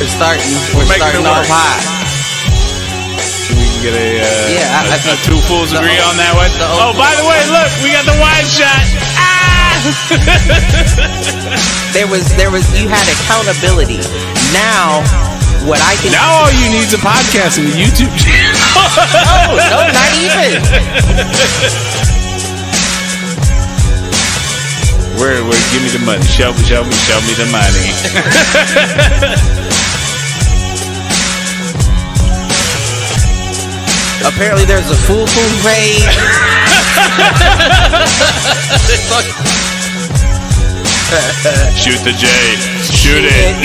We're starting. We're, making starting it off work. hot. We can get a, uh, Yeah, I- a- I a think two fools agree o- on that one. Oh, o- by the way, look, we got the wide shot. Ah! There was there was you had accountability. Now, what I can now all you need is a podcast and a YouTube channel. no no not even. Where, where? Give me the money. Show me, show me, show me the money. Apparently, there's a fool fool page. Shoot the J. Shoot it.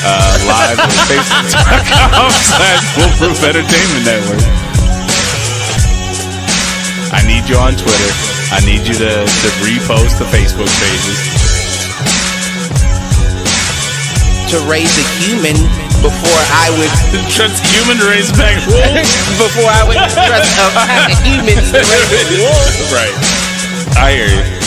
Uh, live at facebook.com slash Foolproof Entertainment Network. I need you on Twitter. I need you to, to repost the Facebook pages. To raise a human before I would Trust human race back before I would trust a pack of humans to raise a wolf. right. I hear you.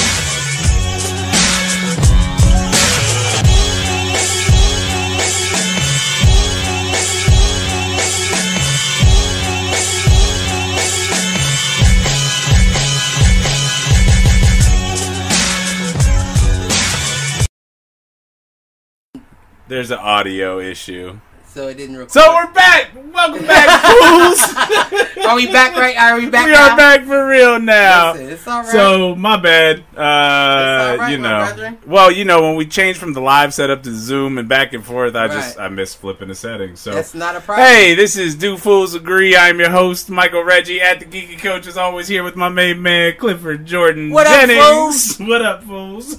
There's an audio issue. So it didn't record. So we're back. Welcome back, fools. are we back right? Are we back we now? are back for real now. Listen, it's all right. So my bad. Uh, all right, you know. Well, you know when we changed from the live setup to Zoom and back and forth, I just I missed flipping the settings. So That's not a problem. Hey, this is Do Fools Agree. I'm your host, Michael Reggie, at the Geeky Coach, Is always, here with my main man, Clifford Jordan What up, Jennings. what up, fools?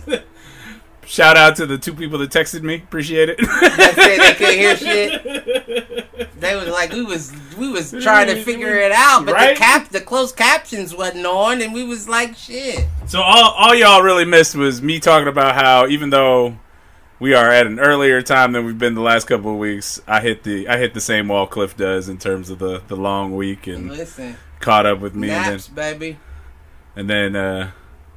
Shout out to the two people that texted me. Appreciate it. That said they couldn't hear shit. They was like we was we was trying to figure it out, but Right? the cap the closed captions wasn't on, and we was like shit. So all, all y'all really missed was me talking about how even though we are at an earlier time than we've been the last couple of weeks, I hit the I hit the same wall Cliff does in terms of the, the long week and Listen, caught up with me naps, and baby. then and then uh,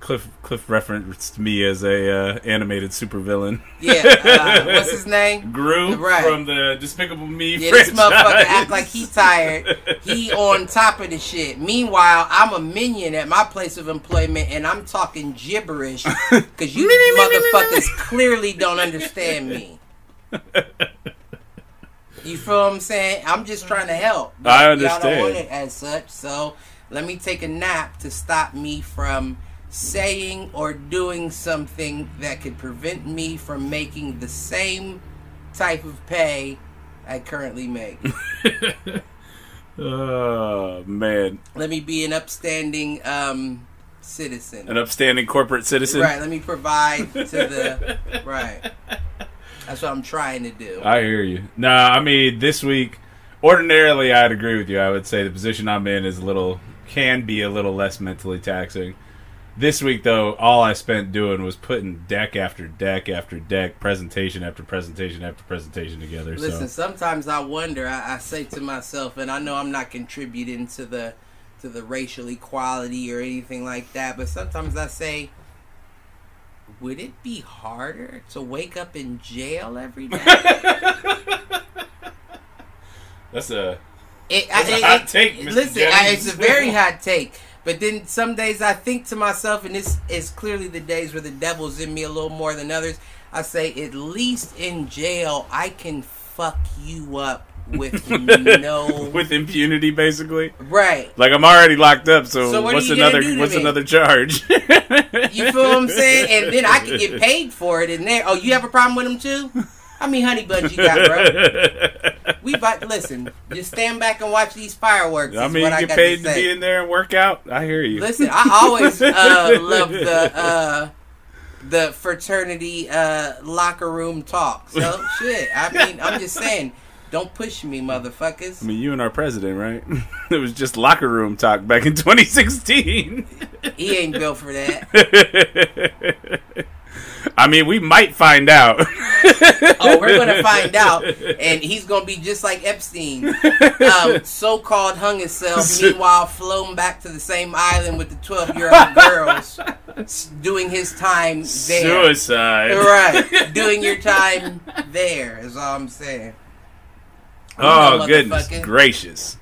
Cliff Cliff referenced me as a uh, animated supervillain. Yeah, uh, what's his name? Gru Right. from the Despicable Me Yeah, this franchise. motherfucker act like he tired. He on top of the shit. Meanwhile, I'm a minion at my place of employment, and I'm talking gibberish because you motherfuckers clearly don't understand me. You feel what I'm saying? I'm just trying to help. I Y'all understand. don't want it as such, so let me take a nap to stop me from saying or doing something that could prevent me from making the same type of pay I currently make. oh man, let me be an upstanding um, citizen. an upstanding corporate citizen. Right, let me provide to the right. That's what I'm trying to do. I hear you. Nah, I mean this week. Ordinarily, I'd agree with you. I would say the position I'm in is a little can be a little less mentally taxing. This week, though, all I spent doing was putting deck after deck after deck, presentation after presentation after presentation together. Listen, so sometimes I wonder. I, I say to myself, and I know I'm not contributing to the to the racial equality or anything like that, but sometimes I say, would it be harder to wake up in jail every day? that's a It, That's a I- hot it- take, Mr. Listen, I, it's a very hot take. But then some days I think to myself, and this is clearly the days where the devil's in me a little more than others. I say, at least in jail, I can fuck you up with no with impunity, basically. right. Like I'm already locked up, so, So what what's another what's me? another charge? You feel what I'm saying? And then I can get paid for it in there. Oh, you have a problem with them too? How many honey buns you got, bro? We but listen, just stand back and watch these fireworks. I is mean, what you I get paid to to be in there and work out. I hear you. Listen, I always uh, love the uh, the fraternity uh, locker room talk. So shit. I mean, I'm just saying, don't push me, motherfuckers. I mean, you and our president, right? it was just locker room talk back in 2016. He ain't built for that. I mean, we might find out. Oh, we're gonna find out, and he's gonna be just like Epstein, um, so-called hung himself. Meanwhile, flown back to the same island with the twelve-year-old girls. doing his time there. Suicide. Right. doing your time there is all I'm saying. Oh goodness gracious!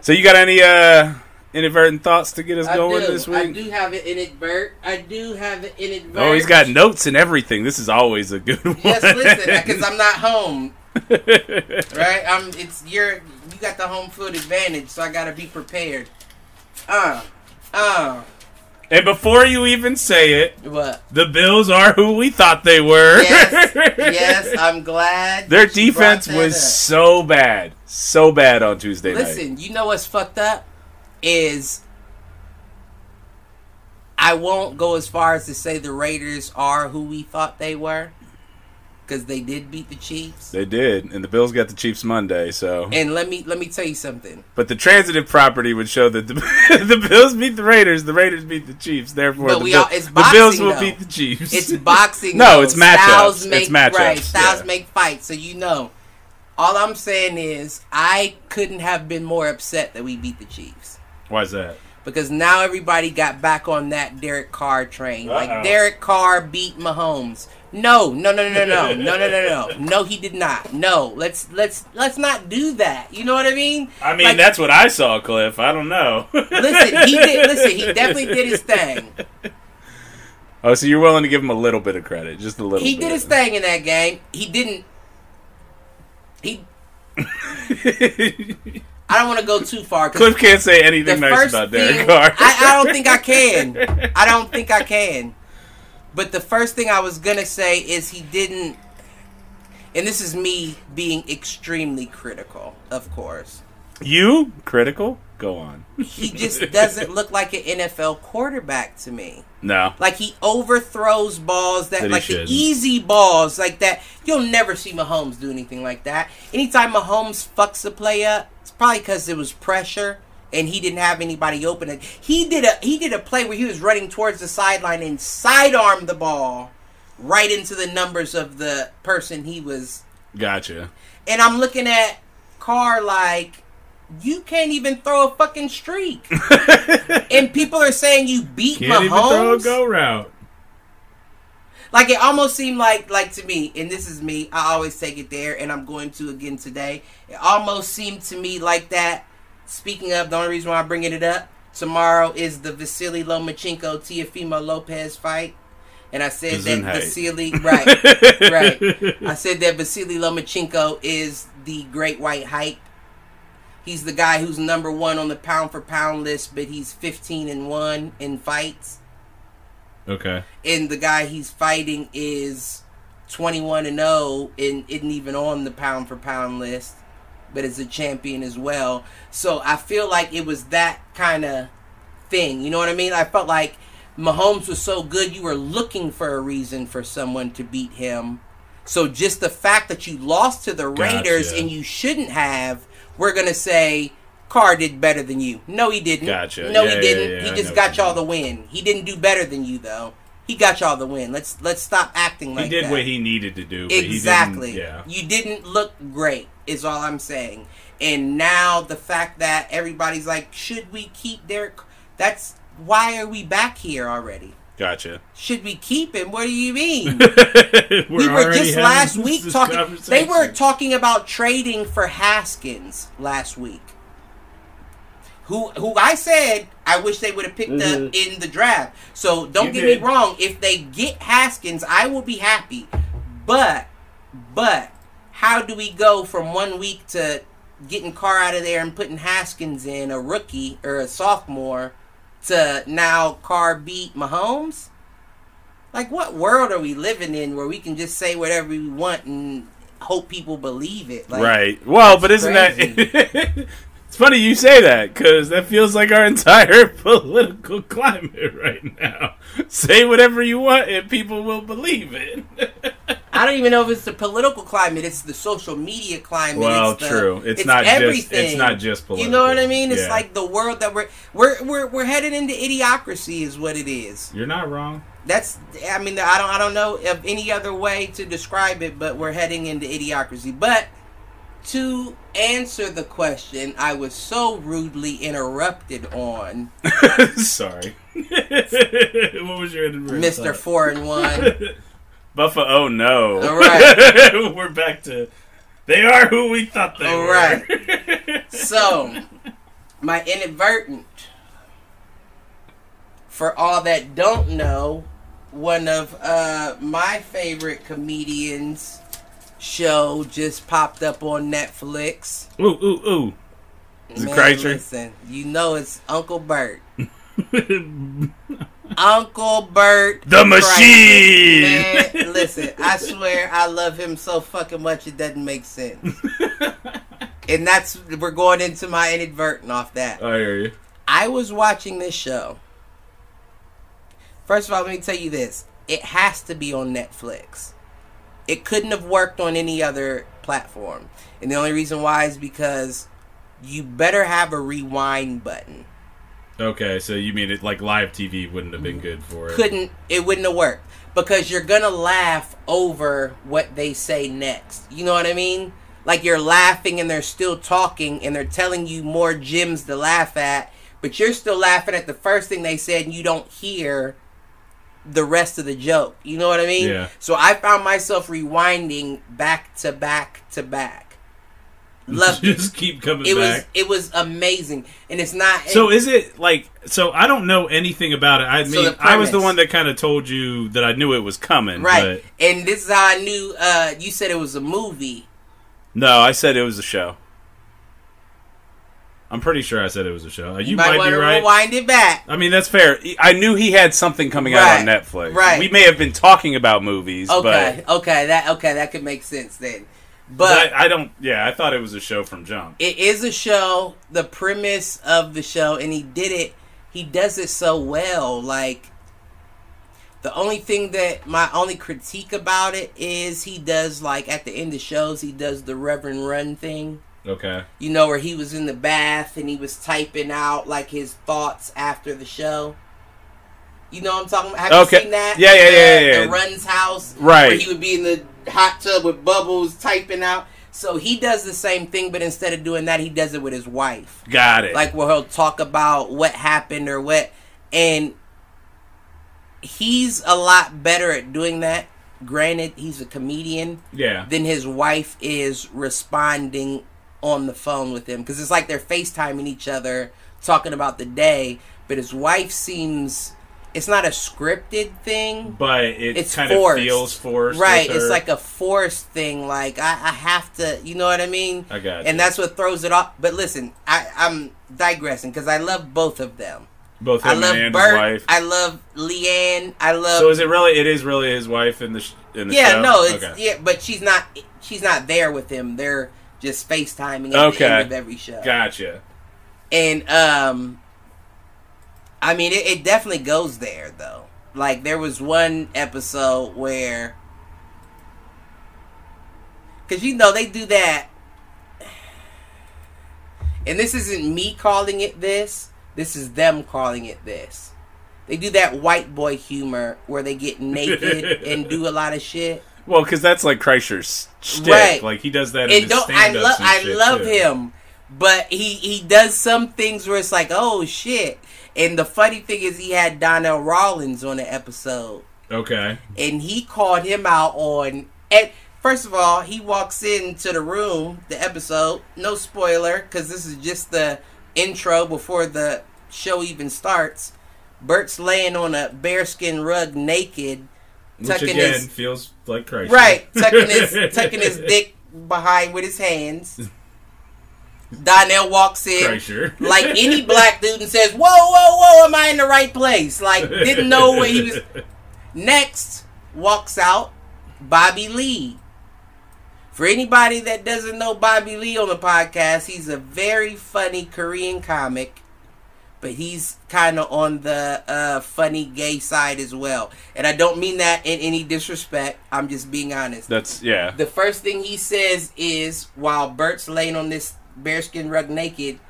So you got any uh inadvertent thoughts to get us I going do. this week? I do have it inadvert. I do have it inadvert. Oh, he's got notes and everything. This is always a good one. Yes, listen, because I'm not home. Right? I'm. It's your. You got the home field advantage, so I gotta be prepared. Uh, uh. and before you even say it, What? the Bills are who we thought they were. Yes, yes. I'm glad. Their that you brought defense was up. so bad, so bad on Tuesday night. Listen, you know what's fucked up is I won't go as far as to say the Raiders are who we thought they were because they did beat the Chiefs. They did, and the Bills got the Chiefs Monday. So, And let me let me tell you something. but the transitive property would show that the, the Bills beat the Raiders, the Raiders beat the Chiefs. Therefore, But the, we all- it's the Bills will though. beat the Chiefs. It's boxing. No, though. it's matchups. Styles It's matchups, Right, styles yeah. make fights. So you know. All I'm saying is I couldn't have been more upset that we beat the Chiefs. Why's that? because now everybody got back on that Derek Carr train. Uh-oh. Like Derek Carr beat Mahomes. No, no, no, no, no, no, no, no, no, no. No, he did not. No, let's let's let's not do that. You know what I mean? I mean, Like, that's what I saw, Cliff. I don't know. listen. He did. Listen, he definitely did his thing. Oh, so you're willing to give him a little bit of credit, just a little. He bit. did his thing in that game. He didn't. He. I don't want to go too far. Cliff can't say anything nice about Derek Carr. I, I don't think I can. I don't think I can. But the first thing I was gonna say is he didn't, and this is me being extremely critical, of course. you critical? Go on. He just doesn't look like an NFL quarterback to me. No. Like he overthrows balls that, That like the easy balls like that. You'll never see Mahomes do anything like that. Anytime Mahomes fucks a play up, it's probably because it was pressure and he didn't have anybody open it. He did a he did a play where he was running towards the sideline and sidearmed the ball right into the numbers of the person he was. Gotcha. And I'm looking at Carr like. You can't even throw a fucking streak, and people are saying you beat Can't Mahomes. even throw a go route. Like it almost seemed like like to me, and this is me, I always take it there, and I'm going to again today. It almost seemed to me like that. Speaking of, the only reason why I'm bringing it up tomorrow is the Vasily Lomachenko Teofimo Lopez fight, and I said that Gesundheit. Vasily, right, right. I said that Vasily Lomachenko is the great white hype. He's the guy who's number one on the pound for pound list, but he's 15 and one in fights Okay. and the guy he's fighting is 21 and 0 and isn't even on the pound for pound list but is a champion as well so i feel like it was that kind of thing you know what i mean i felt like mahomes was so good you were looking for a reason for someone to beat him so just the fact that you lost to the raiders Gotcha. and you shouldn't have we're gonna say Carr did better than you. No, he didn't. Gotcha. No, Yeah, he didn't. yeah, I he just got y'all the win. He didn't do better than you though. He got y'all the win. Let's let's stop acting like he did that. what he needed to do. Exactly. Didn't, yeah. You didn't look great. Is all I'm saying. And now the fact that everybody's like, should we keep Derek? That's why are we back here already? Gotcha. Should we keep him? What do you mean? we were just last week talking. They were talking about trading for Haskins last week. Who who I said I wish they would have picked up mm-hmm. in the draft. So don't You get did. me wrong. If they get Haskins, I will be happy. But but how do we go from one week to getting Carr out of there and putting Haskins in a rookie or a sophomore to now Carr beat Mahomes? Like what world are we living in where we can just say whatever we want and hope people believe it? Like, right. Well, but isn't that? it's funny you say that because that feels like our entire political climate right now. Say whatever you want and people will believe it. I don't even know if it's the political climate; it's the social media climate. Well, it's the- true. It's not just- everything. it's not just political. You know what I mean? It's Yeah. like the world that we're we're we're we're headed into idiocracy, is what it is. You're not wrong. That's I mean I don't I don't know of any other way to describe it, but we're heading into idiocracy. But to answer the question I was so rudely interrupted on, Sorry. what was your Mister Four and One. Buffa? Oh no! All right. we're back to. They are who we thought they All were. right. So, my inadvertent. For all that don't know, one of uh, my favorite comedians show just popped up on Netflix. ooh ooh ooh. Is it Man, Kreischer? listen, you know it's Uncle Bert. Uncle Bert The Kreischer. machine! Man, listen, I swear I love him so fucking much it doesn't make sense. and that's we're going into my inadvertent off that. I hear you. I was watching this show. First of all, let me tell you this. It has to be on Netflix. It couldn't have worked on any other platform. And the only reason why is because you better have a rewind button. Okay, so you mean it like live TV wouldn't have been good for it? Couldn't it wouldn't have worked because you're going to laugh over what they say next. You know what I mean? Like you're laughing and they're still talking and they're telling you more gems to laugh at, but you're still laughing at the first thing they said and you don't hear the rest of the joke. You know what I mean? Yeah. So I found myself rewinding back to back to back. Loved it. Just keep coming It was it was amazing, and it's not. So is it like so? I don't know anything about it. I So mean, the I was the one that kind of told you that I knew it was coming. right, and this is how I knew. Uh, you said it was a movie. No, I said it was a show. I'm pretty sure I said it was a show. You, You might, might, be right. rewind it back. I mean, that's fair. I knew he had something coming out on Netflix. right. We may have been talking about movies, Okay, but okay, that okay, that could make sense then. but But I, I don't. Yeah, I thought it was a show from jump. it is a show. The premise of the show, and he did it. He does it so well. Like the only thing that my only critique about it is he does like at the end of shows he does the Reverend Run thing. Okay. You know where he was in the bath and he was typing out like his thoughts after the show. You know what I'm talking about? Have Okay. you seen that? Yeah, yeah, The- yeah, yeah, The. Run's house, Right. Where he would be in the hot tub with bubbles, typing out. So he does the same thing, but instead of doing that, he does it with his wife. Got it. Like where he'll talk about what happened or what, and he's a lot better at doing that. Granted, he's a comedian yeah. than his wife is responding on the phone with him because it's like they're FaceTiming each other talking about the day, but his wife seems it's not a scripted thing. But it It's kind of feels forced. Right, it's like a forced thing. Like I, I have to, you know what I mean? I got you. And that's what throws it off. But listen, I, I'm digressing because I love both of them. both I love and Bert. his wife. I love LeeAnn. I love. so is it really? It is really his wife in the sh- in the show. yeah, show. no, it's okay. yeah, but she's not. She's not there with him. They're just FaceTiming at the Okay. end of every show. Gotcha. And um, I mean, it, it definitely goes there though. Like there was one episode where, because you know they do that, and this isn't me calling it this. This is them calling it this. They do that white boy humor where they get naked and do a lot of shit. Well, because that's like Kreischer's shtick. Right. Like he does that. in his don't I love I love too. him, but he he does some things where it's like oh shit. And the funny thing is, he had Donnell Rawlings on the episode, Okay. and he called him out on. And first of all, he walks into the room, the episode. No spoiler, because this is just the intro before the show even starts. Bert's laying on a bearskin rug naked, Which tucking again his feels like Kreischer. Right, tucking his tucking his dick behind with his hands. Donnell walks in Kreischer. like any black dude and says, "Whoa, whoa, whoa! Am I in the right place?" Like didn't know where he was. Next walks out Bobby Lee. For anybody that doesn't know Bobby Lee on the podcast, he's a very funny Korean comic, but he's kind of on the uh, funny gay side as well. And I don't mean that in any disrespect. I'm just being honest. That's yeah. The first thing he says is, while Bert's laying on this bearskin rug naked,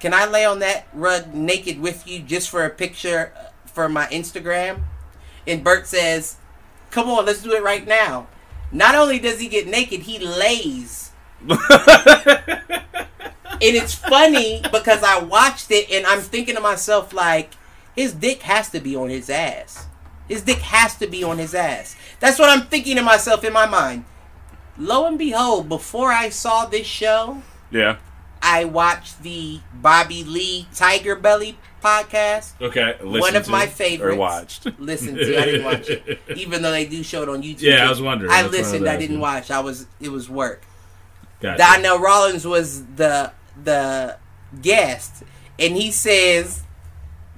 can I lay on that rug naked with you just for a picture uh, for my Instagram? And Bert says, come on, let's do it right now. Not only does he get naked, he lays And it's funny because I watched it and I'm thinking to myself like, his dick has to be on his ass. His dick has to be on his ass. That's what I'm thinking to myself in my mind. Lo and behold, before I saw this show, yeah. I watched the Bobby Lee Tiger Belly podcast. Okay. One of to my favorites. Or watched. Listen to, I didn't watch it, even though they do show it on YouTube. Yeah, I was wondering. I That's why I was listened. I didn't watch. I was. It was work. Gotcha. Donnell Rawlings was the the guest, and he says,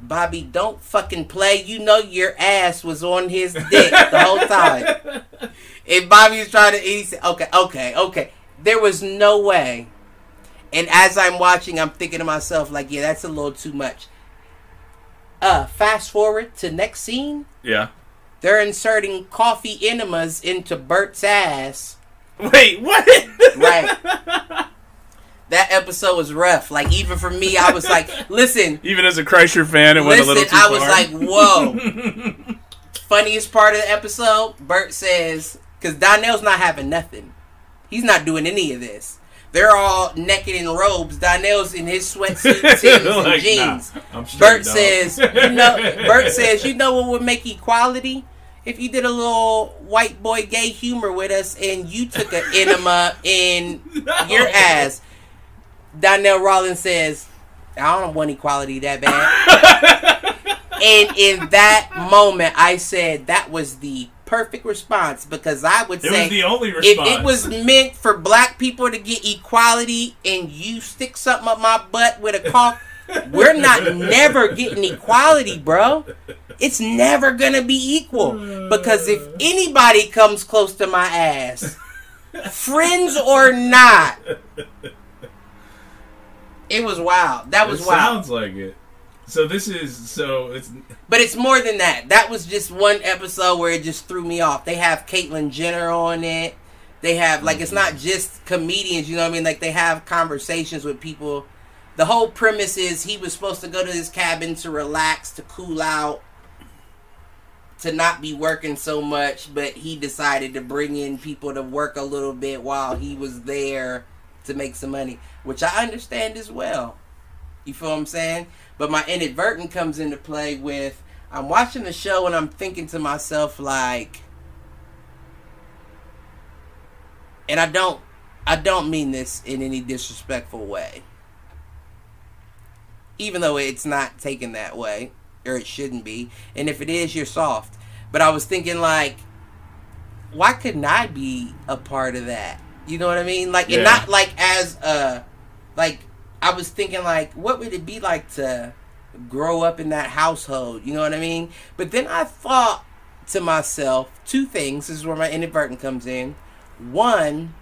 "Bobby, don't fucking play. You know your ass was on his dick the whole time." And Bobby was trying to. He said, "Okay, okay, okay." There was no way. And as I'm watching, I'm thinking to myself, like, "Yeah, that's a little too much." Uh, fast forward to next scene. Yeah. They're inserting coffee enemas into Bert's ass. Wait, what? Right. That episode was rough. Like even for me, I was like, listen, Even as a Kreischer fan, it went a little too I was far. like, whoa. Funniest part of the episode, Bert says, because Donnell's not having nothing. He's not doing any of this. They're all naked in robes. Donnell's in his sweatsuit, Tim's, and Like, jeans. nah, Bert says, you know, Bert says, you know what would make equality? If you did a little white boy gay humor with us and you took an enema in your ass. Donnell Rawlings says, I don't want equality that bad. and in that moment, I said that was the perfect response because I would It say was the only if response. it was meant for black people to get equality and you stick something up my butt with a cough, we're not never getting equality, bro. It's never gonna be equal because if anybody comes close to my ass, friends or not, it was wild. That was it wild. sounds like it. So this is so it's But it's more than that. That was just one episode where it just threw me off. They have Caitlyn Jenner on it. They have like it's mm-hmm. not just comedians, you know what I mean? Like they have conversations with people. The whole premise is he was supposed to go to his cabin to relax, to cool out, to not be working so much, but he decided to bring in people to work a little bit while he was there to make some money, which I understand as well. You feel what I'm saying? But my inadvertent comes into play with I'm watching the show and I'm thinking to myself like and I don't I don't mean this in any disrespectful way. Even though it's not taken that way or it shouldn't be. And if it is, you're soft. But I was thinking like why couldn't I be a part of that? You know what I mean? Like and not like as a like I was thinking like what would it be like to grow up in that household? You know what I mean? But then I thought to myself two things. This is where my inadvertent comes in. One,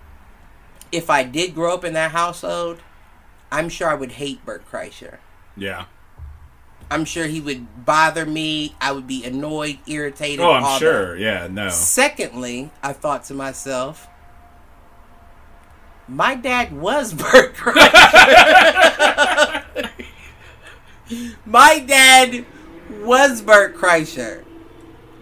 if I did grow up in that household, I'm sure I would hate Bert Kreischer. yeah. I'm sure he would bother me. I would be annoyed, irritated. Oh, I'm that. sure. Yeah, no. Secondly, I thought to myself, my dad was Bert Kreischer. my dad was Bert Kreischer.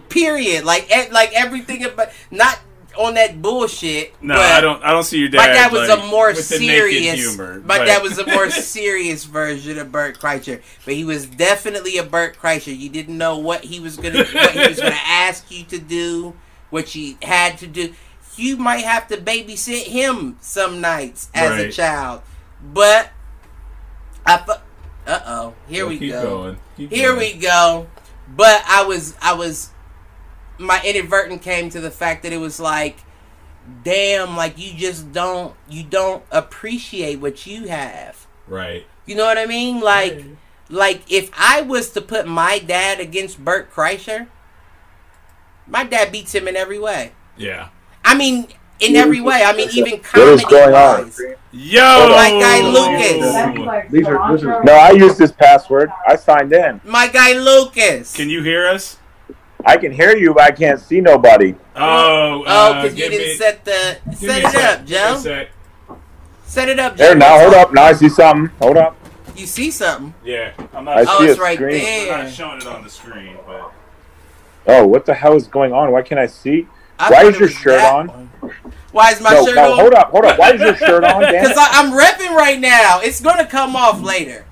Period. Like, e- like everything about not on that bullshit. No, I don't. I don't see your dad. My dad was like, a more with the naked serious. humor. my but- dad was a more serious version of Bert Kreischer, but he was definitely a Bert Kreischer. You didn't know what he was gonna what he was gonna ask you to do, what you had to do. You might have to babysit him some nights as a child, but I thought, uh oh, here Well, we keep go. Going. Keep Here going. we go. But I was I was my inadvertent came to the fact that it was like damn like you just don't you don't appreciate what you have. Right. You know what I mean? Like Right. like if I was to put my dad against Bert Kreischer, my dad beats him in every way. Yeah. I mean in every way. I mean even What comedy is going on? Yo, My guy Lucas. These are, this is, no, I used this password. I signed in. My guy Lucas. Can you hear us? I can hear you, but I can't see nobody. Oh, Oh, uh, because you didn't me- set the set it sec, up, give me a Joe. Set it up, Joe. There, now, hold up. Now I see something. Hold up. You see something? Yeah, I'm I not. Oh, see it's right screen. I'm not showing it on the screen, but Oh, what the hell is going on? Why can't I see? I Why is your shirt on? one. Why is my no, shirt no, on? hold up, hold up. Why is your shirt on, Dan? Because I'm repping right now. It's gonna come off later.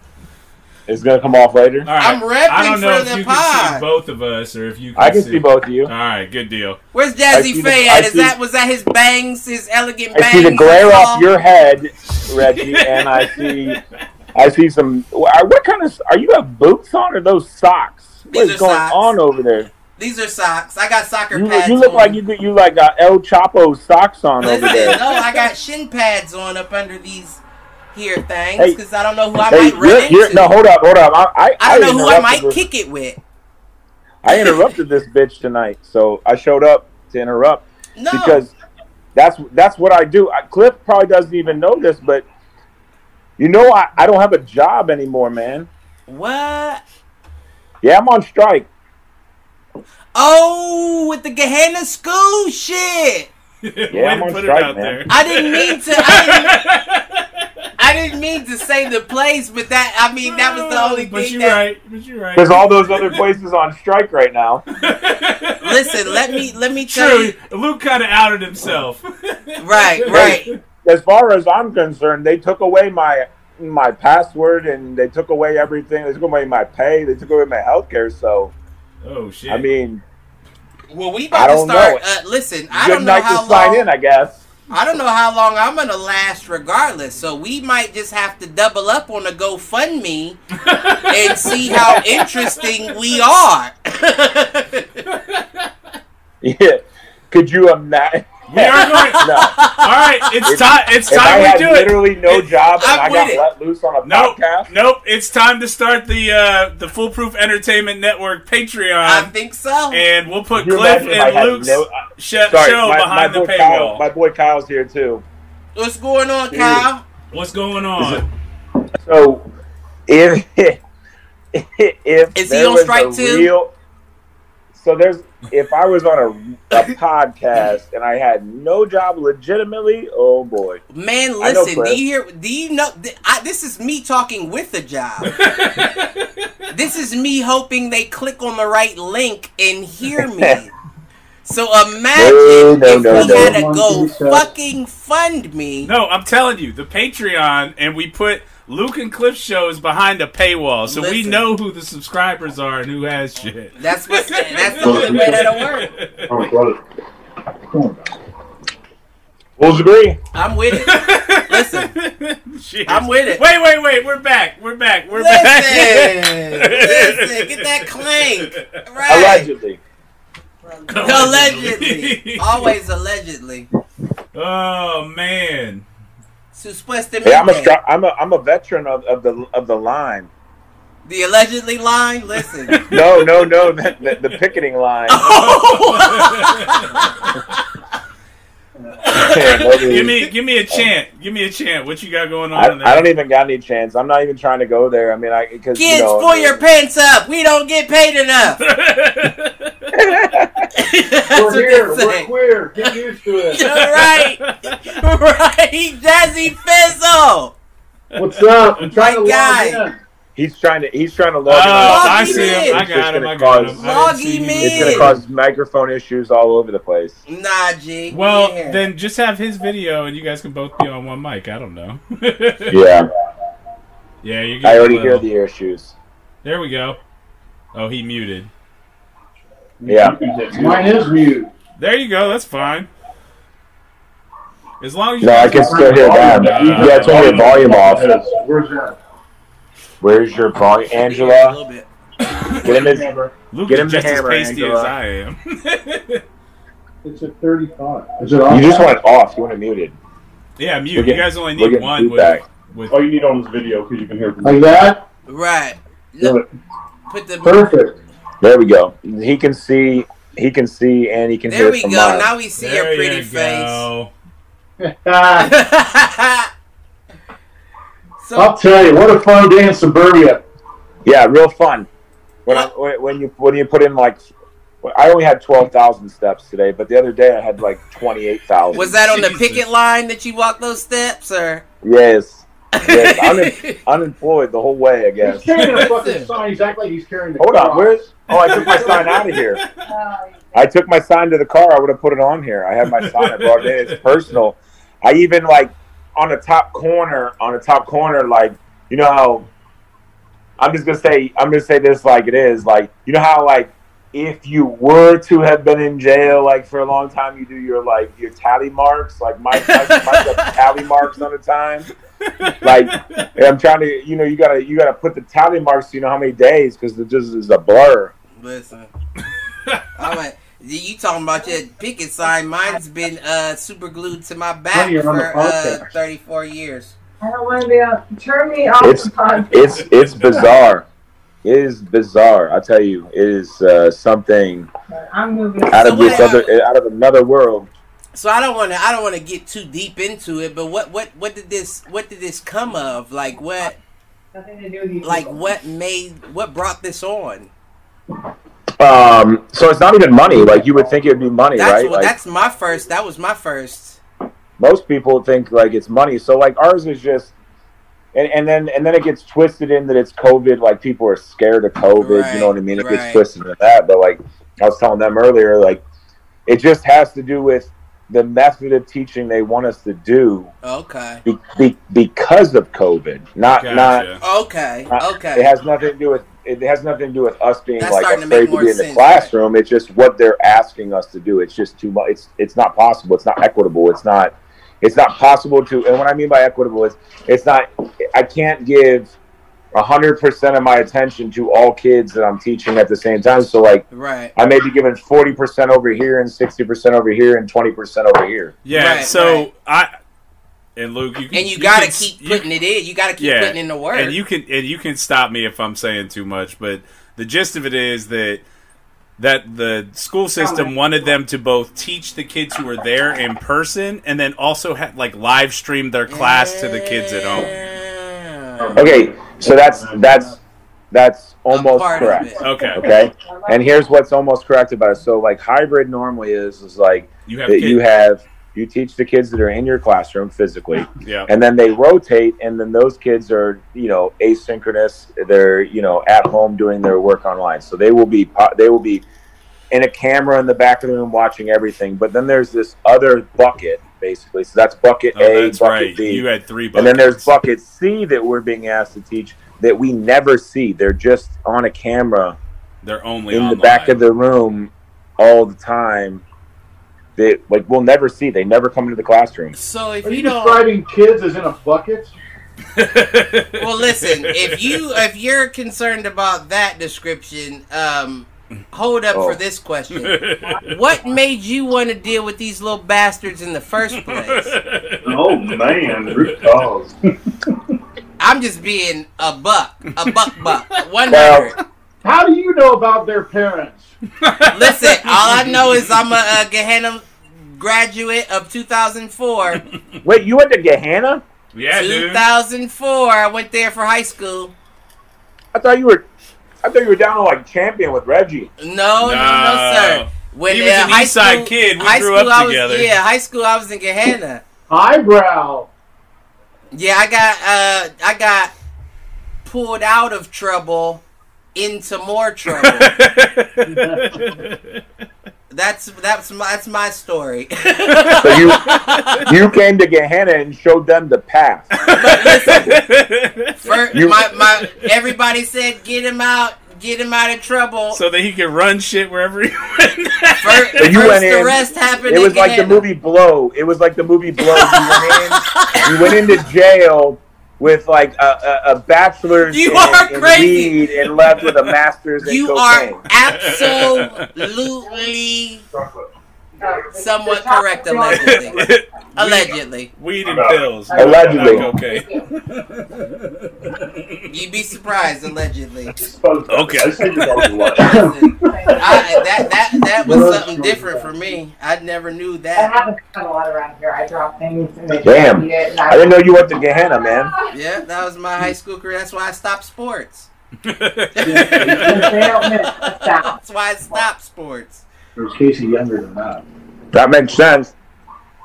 It's gonna come off later. All right. I'm repping I don't know for if the you can pod. see both of us or if you can I can see both of you. All right, good deal. Where's I Jazzy see the- Faye at? Is see- that was that his bangs, his elegant I bangs? I see the glare off your head, Reggie, and I see, I see some. What kind of? Are you have boots on or those socks? These What is going socks. on over there? These are socks. I got soccer You, pads. you look on. like you you like got El Chapo socks on over there. no, I got shin pads on up under these here things Hey. because I don't know who I Hey, might run you're, into. you're, no, hold up, hold up. I I, I don't know who I might kick it with. I interrupted this bitch tonight, so I showed up to interrupt No, because that's that's what I do. I- Cliff probably doesn't even know this, but you know I, I don't have a job anymore, man. what? Yeah, I'm on strike. Oh, with the Gahanna school shit. Way I'm on put strike, it out man. there. I didn't mean to. I didn't, I didn't mean to say the place, but that I mean that was the only place. But thing you're that. right. But you're right. There's all those other places on strike right now. Listen, let me let me tell True. you. Luke kind of outed himself. Right, right. As far as I'm concerned, they took away my my password and they took away everything. They took away my pay. They took away my health care. So Oh shit. I mean, Well, we I about to don't start. know. Uh, listen, I don't know night how to sign long. in, I guess. I don't know how long I'm gonna last, regardless. So we might just have to double up on a GoFundMe and see how interesting we are. Yeah. Could you imagine? We are going. No. All right, it's If- time. It's time we do it. literally no It- job and I'm I got it. let loose on a Nope, podcast, nope. It's time to start the uh, the Foolproof Entertainment Network Patreon. I think so. and we'll put you Cliff imagine if I and had Luke's no- sh- Sorry, show my, behind my the boy Kyle, paywall. my boy Kyle's here too. What's going on, Dude. Kyle? What's going on? So, if if Is he there on strike a too? real, so there's if I was on a, a podcast and I had no job legitimately, oh boy, Man, listen. Do you hear? Do you know? th- I, this is me talking with a job. this is me hoping they click on the right link and hear me. So imagine No, no, if no, we no. had to go fucking fund me. No, I'm telling you, the Patreon, and we put Luke and Cliff show is behind a paywall, so we know who the subscribers are and who has shit. That's what. That's the only way that'll work. Oh, brother. Bulls agree. I'm with it. Listen, Shit. I'm with it. Wait, wait, wait. We're back. We're back. We're Listen, back. listen, get that clank. Right. Allegedly, Allegedly. Always allegedly. Oh man. Supuestamente. hey, I'm a stri- I'm a I'm a veteran of, of the of the line. The allegedly line. Listen. No, no, no, the, the, the picketing line. give me, give me a chant. Give me a chant. What you got going on I, in there? I don't even got any chance. I'm not even trying to go there. I mean, I because Kids, you know, pull your pants up. We don't get paid enough. That's We're here. they We're say. queer. Get used to it. right, right, Jazzy Fizzle. What's up? I'm trying My to guy. log in. He's trying to he's trying to Oh, log in. Log I him see him. I got just him. gonna I got him. cause- I Log him him. in. It's going to cause microphone issues all over the place. Nah, G. Well, yeah. then just have his video, and you guys can both be on one mic. I don't know. Yeah, Yeah, you're. I already getting hear little- the issues. There we go. Oh, he muted. Yeah. Mine is mute. There you go. That's fine. As long as you No, I can still hear that. Yeah, turn your volume off. Where's that? Where's your volume, Angela? a Angela? little bit. Get him his. Luke Get is him the just hammer, as pasty Angela. as I am. It's at 35. Is it off? You just want it off. You want it muted. yeah, We're mute. You guys only need one with, with. All you need on this video because you can hear from Like that? Right. No, Good. put the. Perfect. There we go. He can see. He can see, and he can There hear There we from go. mine. Now we see there your pretty you face. so I'll tell you, what a fun day in suburbia. Yeah, real fun. When I, when when you when you put in like, I only had twelve thousand steps today, but the other day I had like twenty eight thousand. was that on the picket line that you walked those steps, or? Yes. Yes. Un- unemployed the whole way, I He's guess. carrying a fucking sign. He's acting like he's carrying the Hold on. Where's? Oh, I took my sign out of here. I took my sign to the car. I would have put it on here. I have my sign. I brought it in. It's personal. I even like on the top corner. On the top corner, like you know how. I'm just gonna say. I'm gonna say this like it is. Like you know how like if you were to have been in jail like for a long time, you do your like your tally marks. Like Mike, Mike, Mike got tally marks on the time. Like I'm trying to, you know, you gotta you gotta put the tally marks. So you know how many days because it just is a blur. Listen, I'm like, you talking about your picket sign? Mine's been uh, super glued to my back you're on the for uh, 34 years. I don't want to be on. Turn me off It's it's it's bizarre. It is bizarre. I tell you, it is uh, something I'm out of So this other, out of another world. So I don't want to I don't want to get too deep into it, but what what what did this what did this come of? Like what Nothing to do with you. like people. what made what brought this on? Um, so it's not even money. Like you would think it would be money, That's right? what Like that's my first. That was my first. most people think like it's money. So like ours is just, and, and then and then it gets twisted in that it's COVID. Like people are scared of COVID. Right, you know what I mean? It right. gets twisted into that. But like I was telling them earlier, like it just has to do with the method of teaching they want us to do Okay. be, be, because of COVID. Not not Okay. Uh, Okay. It has nothing to do with it has nothing to do with us being That's like starting to afraid to, be in the sense, classroom. It's just what they're asking us to do. It's just too much. It's it's not possible. It's not equitable. It's not it's not possible to. And what I mean by equitable is it's not. I can't give hundred percent of my attention to all kids that I'm teaching at the same time. So like right. I may be giving forty percent over here and sixty percent over here and twenty percent over here. Yeah. Right, so right. I and Luke, you can, And you gotta can- keep you- putting it in. You gotta keep yeah, putting in the work. and you can and you can stop me if I'm saying too much, but the gist of it is that that the school system wanted them to both teach the kids who were there in person and then also ha- like live stream their class to the kids at home. home. Okay, so that's that's that's almost correct. Okay, Okay. And here's what's almost correct about it. So like hybrid normally is is like you have that you have you teach the kids that are in your classroom physically yeah. and then they rotate and then those kids are you know asynchronous they're you know at home doing their work online so they will be they will be in a camera in the back of the room watching everything but then there's this other bucket basically so that's bucket Oh, a that's bucket right. b You had three buckets. and then there's bucket C that we're being asked to teach that we never see. They're just on a camera They're only in the online. back of the room all the time. That like we'll never see. They never come into the classroom. So if Are you you don't, describing kids as in a bucket? well, listen. If you if you're concerned about that description, um, hold up Oh. for this question. What made you want to deal with these little bastards in the first place? Oh man, root cause. I'm just being a buck, a buck, buck, hundred. How do you know about their parents? Listen, all I know is I'm a, a Gahanna graduate of 2004. Wait, you went to Gahanna? yeah, dude. 2004. I went there for high school. I thought you were. I thought you were down on like champion with Reggie. No, no, no, sir. When He was uh, an high East Side school, kid. We high grew school, up I was, together. Yeah, high school. I was in Gahanna. Highbrow. Yeah, I got uh, I got pulled out of trouble into more trouble. that's that's my that's my story. So you you came to Gahanna and showed them the path. For, You- my, my everybody said get him out, get him out of trouble. so that he could run shit wherever he went. Fir- So you first went in- arrest happened. It in was like the movie Blow. It was like the movie Blow. You went in, you went into jail with like a, a, a bachelor's You in, are in crazy. weed and left with a master's in You cocaine. are absolutely somewhat correct, allegedly. Allegedly, Weed and pills. Allegedly. Okay. you'd be surprised. Allegedly, Okay. I saved your dog's life. Listen, I, that that that was something different for me. I never knew That that. happens a lot around here. I drop things and they Damn. eat it. And I didn't know you went to Gahanna, man. Yeah, that was my high school career. That's why I stopped sports. They don't miss a. That's why I stopped sports. Or was Casey younger than that? That makes sense.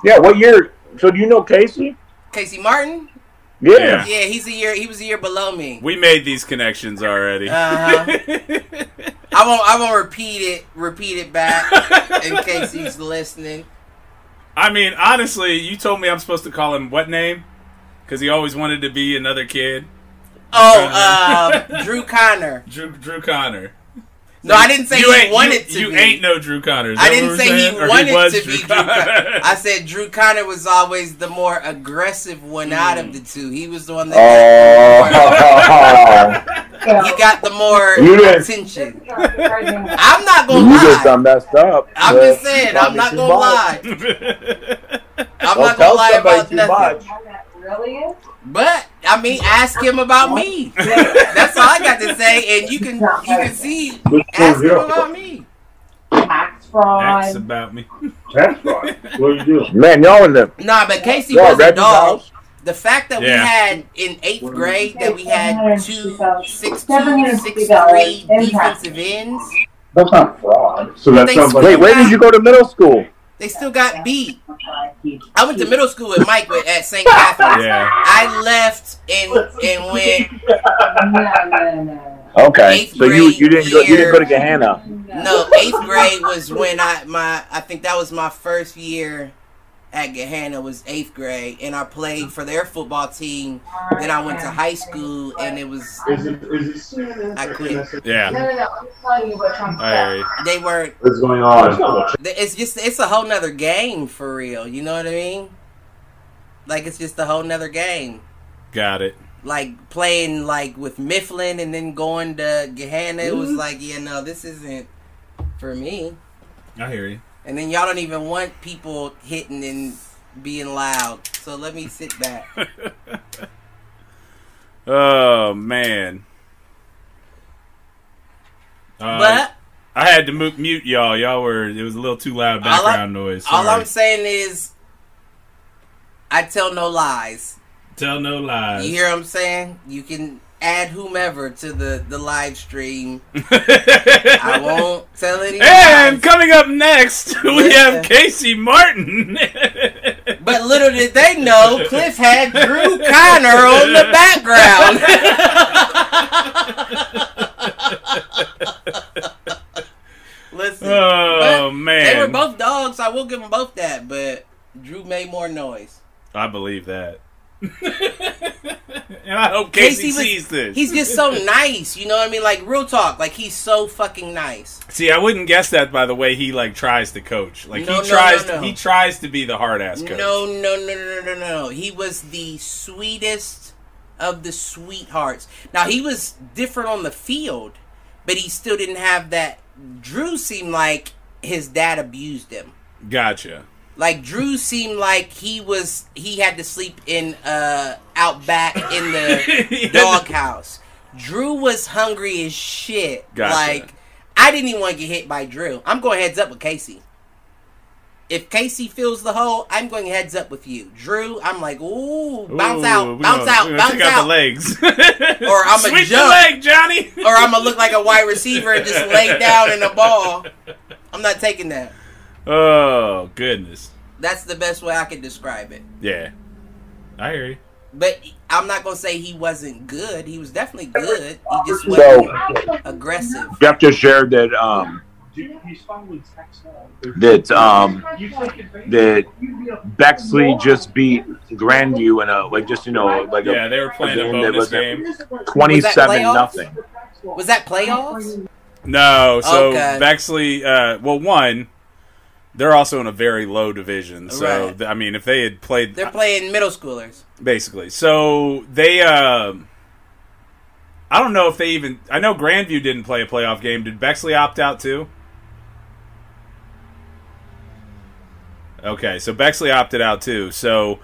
Yeah, what year? So do you know Casey? Casey Martin. Yeah. Yeah, he's a year. He was a year below me. we made these connections already. Uh-huh. I I won't. I won't repeat it. Repeat it back in case he's listening. I mean, honestly, you told me I'm supposed to call him what name? Because he always wanted to be another kid. Oh, uh, Drew Connor. Drew Drew Connor. No, I didn't say you he ain't, wanted you, to you be. ain't no Drew Connor. I didn't say we're he? Or wanted was to be Drew Connor. I said Drew Connor was always the more aggressive one hmm. out of the two. He was the one that Oh, he got the more You attention. I'm I'm not gonna you just lie. done messed up. I'm just saying. I'm not gonna much. lie. I'm Don't not gonna tell lie somebody about too nothing. much. really is? But I mean, ask him about me. That's all I got to say, and you can you can see. Ask him about me. Tax fraud. X about me. tax fraud? What are you doing? Man, y'all in the Nah, but Casey y'all was a dog. house? The fact that we had in eighth grade that we had two six two, $750 six three in defensive ends, That's not fraud. So that's They sounds like Wait, where did you go to middle school? They still got beat. I went to middle school with Mike with- at St. Catherine's. Yeah. I left and and went No, no, no. Okay, Eighth so you you didn't go you didn't go to year. Gahanna. No, eighth grade was when I my I think that was my first year at Gahanna was eighth grade, and I played for their football team. Then I went to high school, and it was Is it, is it, I quit. Yeah. No, no, no. I'm telling you what Trump I hear. They weren't. what's going on? It's just it's a whole nother game for real. You know what I mean? Like it's just a whole nother game. Got it. Like playing like with Mifflin and then going to Gahanna, it was mm-hmm. like, yeah, no, this isn't for me. I hear you. And then y'all don't even want people hitting and being loud. So let me sit back. Oh man. Uh, but I had to mute y'all. Y'all were it was a little too loud All background noise. all I'm saying is, I tell no lies. Tell no lies. You hear what I'm saying? You can add whomever to the the live stream. I won't tell any And coming up next, we Listen. have Casey Martin. But little did they know, Cliff had Drew Connor on the background. Listen, oh man, they were both dogs. I will give them both that, but Drew made more noise. I believe that. and I hope Casey, Casey was- sees this. He's just so nice, you know what I mean? Like real talk, like he's so fucking nice. See, I wouldn't guess that by the way he like tries to coach. Like No, he no, tries, no, he tries to be the hard ass coach. No, no, no, no, no, no, no. He was the sweetest of the sweethearts. Now he was different on the field, but he still didn't have that. Drew seemed like his dad abused him. Gotcha. Like Drew seemed like he was he had to sleep in uh out back in the doghouse. Drew was hungry as shit. Gotcha. Like I didn't even want to get hit by Drew. I'm going heads up with Casey. If Casey fills the hole, I'm going heads up with you. Drew, I'm like, ooh, bounce Ooh, out, bounce gonna- out, gonna bounce Check out out. the legs. Or I'ma Sweep jump. the leg, Johnny. Or I'm gonna look like a wide receiver and just lay down in a ball. I'm not taking that. Oh goodness. That's the best way I can describe it. Yeah, I hear you. But I'm not gonna say he wasn't good. He was definitely good. He just wasn't aggressive. Jeff just shared that um that um that Bexley just beat Grandview in a like just you know like Yeah, a they were playing a game that bonus was game. twenty seven nothing. Was that playoffs? No, so Okay. Bexley. Uh, well, one, they're also in a very low division. So Right. th- I mean, if they had played They're playing middle schoolers. basically, so they. um I don't know if they even. I know Grandview didn't play a playoff game. Did Bexley opt out too? Okay, so Bexley opted out too. So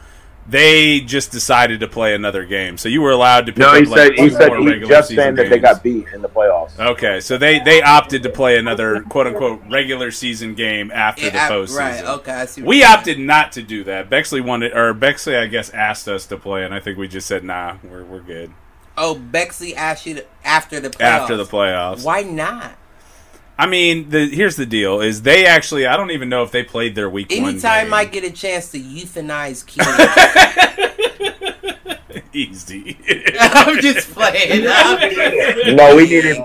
they just decided to play another game. So you were allowed to pick No, up he like said he two said more he just season saying that they got beat in the playoffs. Okay, so they they opted to play another quote unquote regular season game after the Yeah, I- postseason. right. Okay. I see. what We you're saying. opted not to do that. Bexley wanted, or Bexley, I guess, asked us to play, and I think we just said, "Nah, we're we're good." Oh, Bexley asked you to, after the playoffs. After the playoffs, Why not? I mean, the here's the deal: is they actually, I don't even know if they played their week one. Anytime game. I get a chance to euthanize kids, easy. I'm just playing. I'm just- No, we needed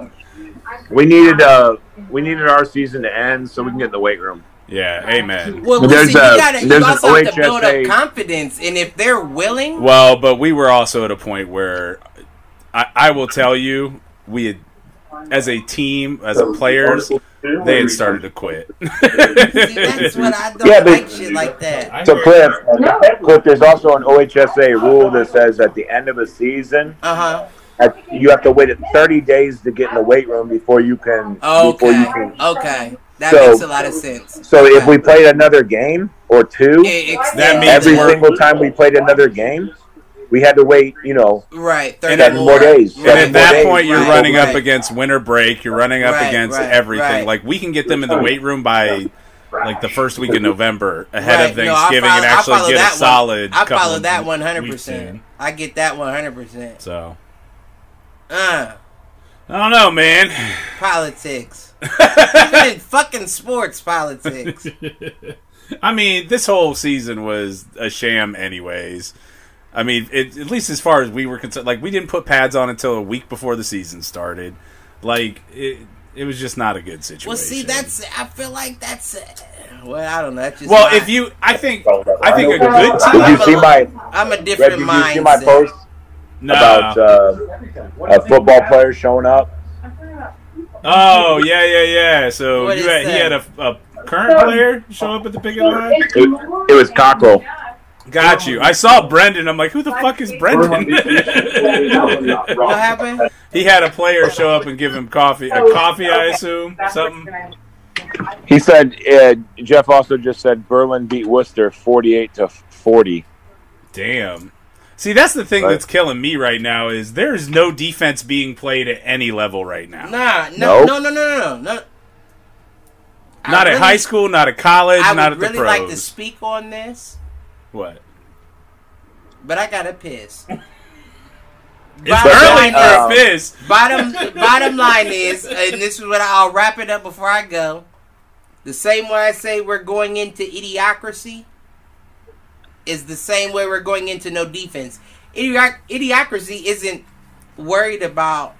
we needed uh we needed our season to end so we can get in the weight room. Yeah, amen. Well, But there's listen, a- you, gotta, you there's an also have to build up confidence, and if they're willing, Well, but we were also at a point where I, I will tell you, we had, as a team, as a players, they had started to quit. see, that's what I don't Yeah, but- like shit like that. So Cliff, Cliff, there's also an OHSA rule that says at the end of a season, Uh huh. at, you have to wait 30 days to get in the weight room before you can. Before Okay. you can. Okay. That So- makes a lot of sense. So if we played another game or two, It extends That means every single time we played another game, we had to wait. You know, right. 30 seven more days. And Seven at that days. point, you're Right, running up against winter break. You're running up Right, against right, everything. right. Like we can get them in the weight room by like the first week of November, ahead Right. of No, Thanksgiving, follow- and I actually follow get a that one. solid. I follow that one hundred percent. I get that one hundred percent. So Uh, I don't know, man. politics. Even in fucking sports, politics. I mean, this whole season was a sham, anyways. I mean, it, at least as far as we were concerned, like we didn't put pads on until a week before the season started. Like it, it was just not a good situation. Well, see, that's I feel like that's. Uh, well, I don't know. That's just well. my- If you, I think, I think a good Did team. you see my? I'm a Greg, different did you mindset. see my post No. about uh, a football player showing up? oh yeah, yeah, yeah. So you had, he had a, a current player show up at the picket line. It, it was Cockrell. Got you. I saw Brendan. I'm like, who the fuck is Brendan? What happened? he had a player show up and give him coffee. A coffee, I assume. Something. He said uh, Jeff also just said Berlin beat Wooster 48 to 40. Damn. See, that's the thing Right. that's killing me right now is there is no defense being played at any level right now. Nah, no, Nope. no, no, no, no, no. I Not at really- high school, not at college, I not would at the really like to speak on this, what? but I gotta piss. It's Bottom early line uh, for a piss. bottom bottom line is, and this is what I'll wrap it up before I go. The same way I say we're going into idiocracy is the same way we're going into no defense. Idioc- idiocracy isn't worried about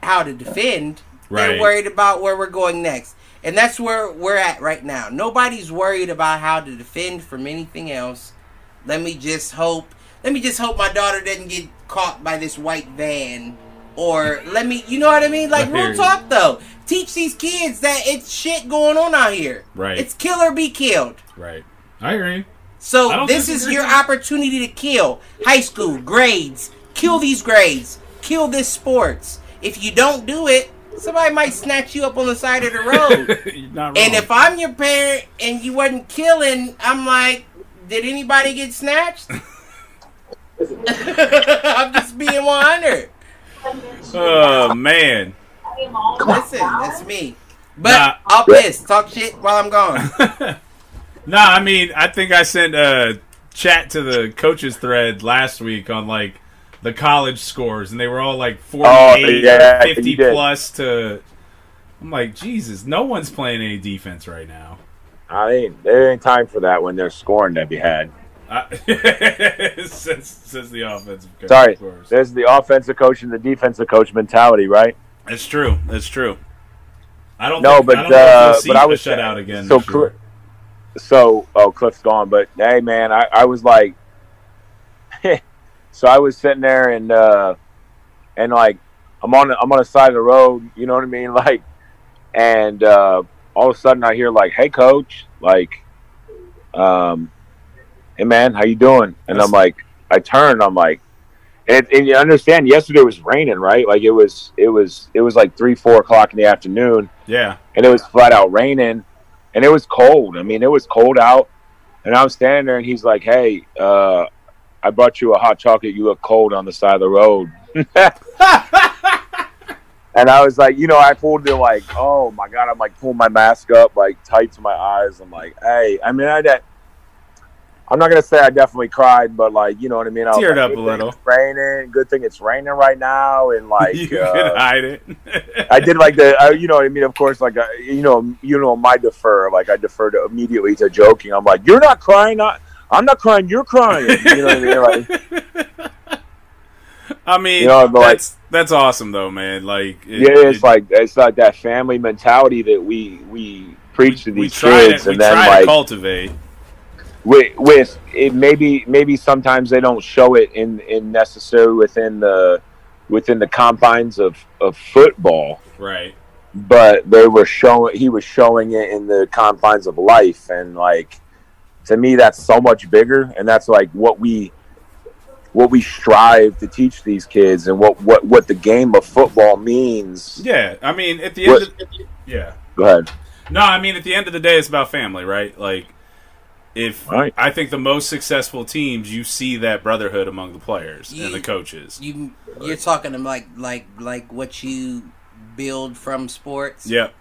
how to defend. Right. They're worried about where we're going next. And that's where we're at right now. Nobody's worried about how to defend from anything else. Let me just hope let me just hope my daughter doesn't get caught by this white van. Or let me you know what I mean? Like real talk though. Teach these kids that it's shit going on out here. Right. It's kill or be killed. Right. I agree. So this is your opportunity to kill high school grades. Kill these grades. Kill this sports. If you don't do it, somebody might snatch you up on the side of the road. You're not wrong. and if I'm your parent and you wasn't killing, I'm like, did anybody get snatched? I'm just being 100. oh man. Listen, that's me. But Nah. I'll piss. Talk shit while I'm gone. No, I mean, I think I sent a chat to the coaches thread last week on like the college scores, and they were all like forty-eight Oh, yeah, fifty plus. To I'm like, Jesus, no one's playing any defense right now. I mean, there ain't time for that when there's scoring to be had. I, says, says the offensive coach. Sorry, of course. there's the offensive coach and the defensive coach mentality, right? That's true. That's true. I don't. No, think, but I don't uh, but I was shutout again. So, so oh, Cliff's gone, but hey, man, I, I was like, so I was sitting there and uh, and like I'm on the, I'm on the side of the road, you know what I mean, like, and uh, all of a sudden I hear like, hey, coach, like, um, hey man, how you doing? And I'm like, I turn, I'm like. And, and you understand, yesterday was raining, right? Like it was, it was, it was like three, four o'clock in the afternoon, yeah, and it was flat out raining and it was cold. I mean, it was cold out. And I was standing there and he's like, Hey, uh, I brought you a hot chocolate. You look cold on the side of the road. and I was like, you know, I pulled it like, oh my God. I'm like, pulling my mask up, like tight to my eyes. I'm like, Hey, I mean, I, that, I'm not going to say I definitely cried, but like, you know what I mean? I Teared like, up a little. It's raining. Good thing it's raining right now. And like, you uh, can hide it. I did like the, uh, you know what I mean. Of course, like uh, you know, you know, my defer, like I deferred immediately to joking. I'm like, you're not crying, not, I'm not crying, you're crying. You know what I mean? Like, I mean, You know, but, like- that's that's awesome though, man. Like, it- yeah, it's it- like it's like that family mentality that we we preach to these kids, to, we and then try to like cultivate. with, with it maybe maybe sometimes they don't show it in in necessarily within the within the confines of of football Right. but they were showing he was showing it in the confines of life and like to me that's so much bigger and that's like what we what we strive to teach these kids and what what what the game of football means Yeah. I mean, at the end. What- Of, yeah. go ahead No, I mean at the end of the day, it's about family, right? Like, if Right. I think the most successful teams, you see that brotherhood among the players and the coaches. You you're talking to like like like what you build from sports. Yep.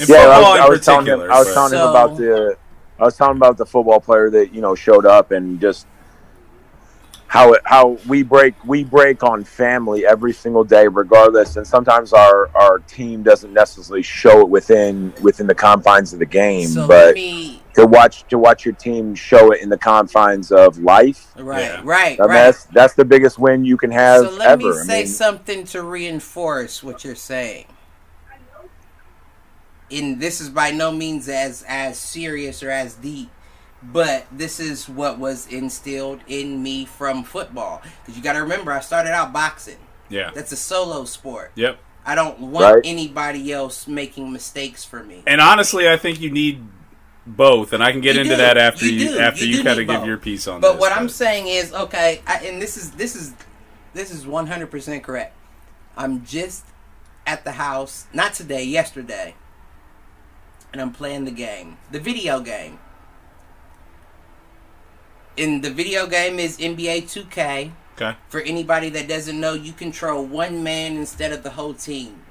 In yeah, I football was, in I was telling him, I was but- telling him about the, I was talking about the football player that you know showed up and just how it, how we break we break on family every single day, regardless. And sometimes our our team doesn't necessarily show it within within the confines of the game, So but me to watch to watch your team show it in the confines of life. right Yeah. right I mean, right. that's that's the biggest win you can have So let ever. me I say mean, something to reinforce what you're saying. And this is by no means as as serious or as deep, but this is what was instilled in me from football. Because you got to remember, I started out boxing. yeah. That's a solo sport. Yep. I don't want Right. anybody else making mistakes for me. And honestly, I think you need both, and I can get You into do. that after You you, after You you, kind of give both. your piece on that. But this. what I'm saying is, okay, I, and this is this is this is 100% correct. I'm just at the house, not today, yesterday, and I'm playing the game, the video game. In the video game is NBA 2K. okay. For anybody that doesn't know, you control one man instead of the whole team.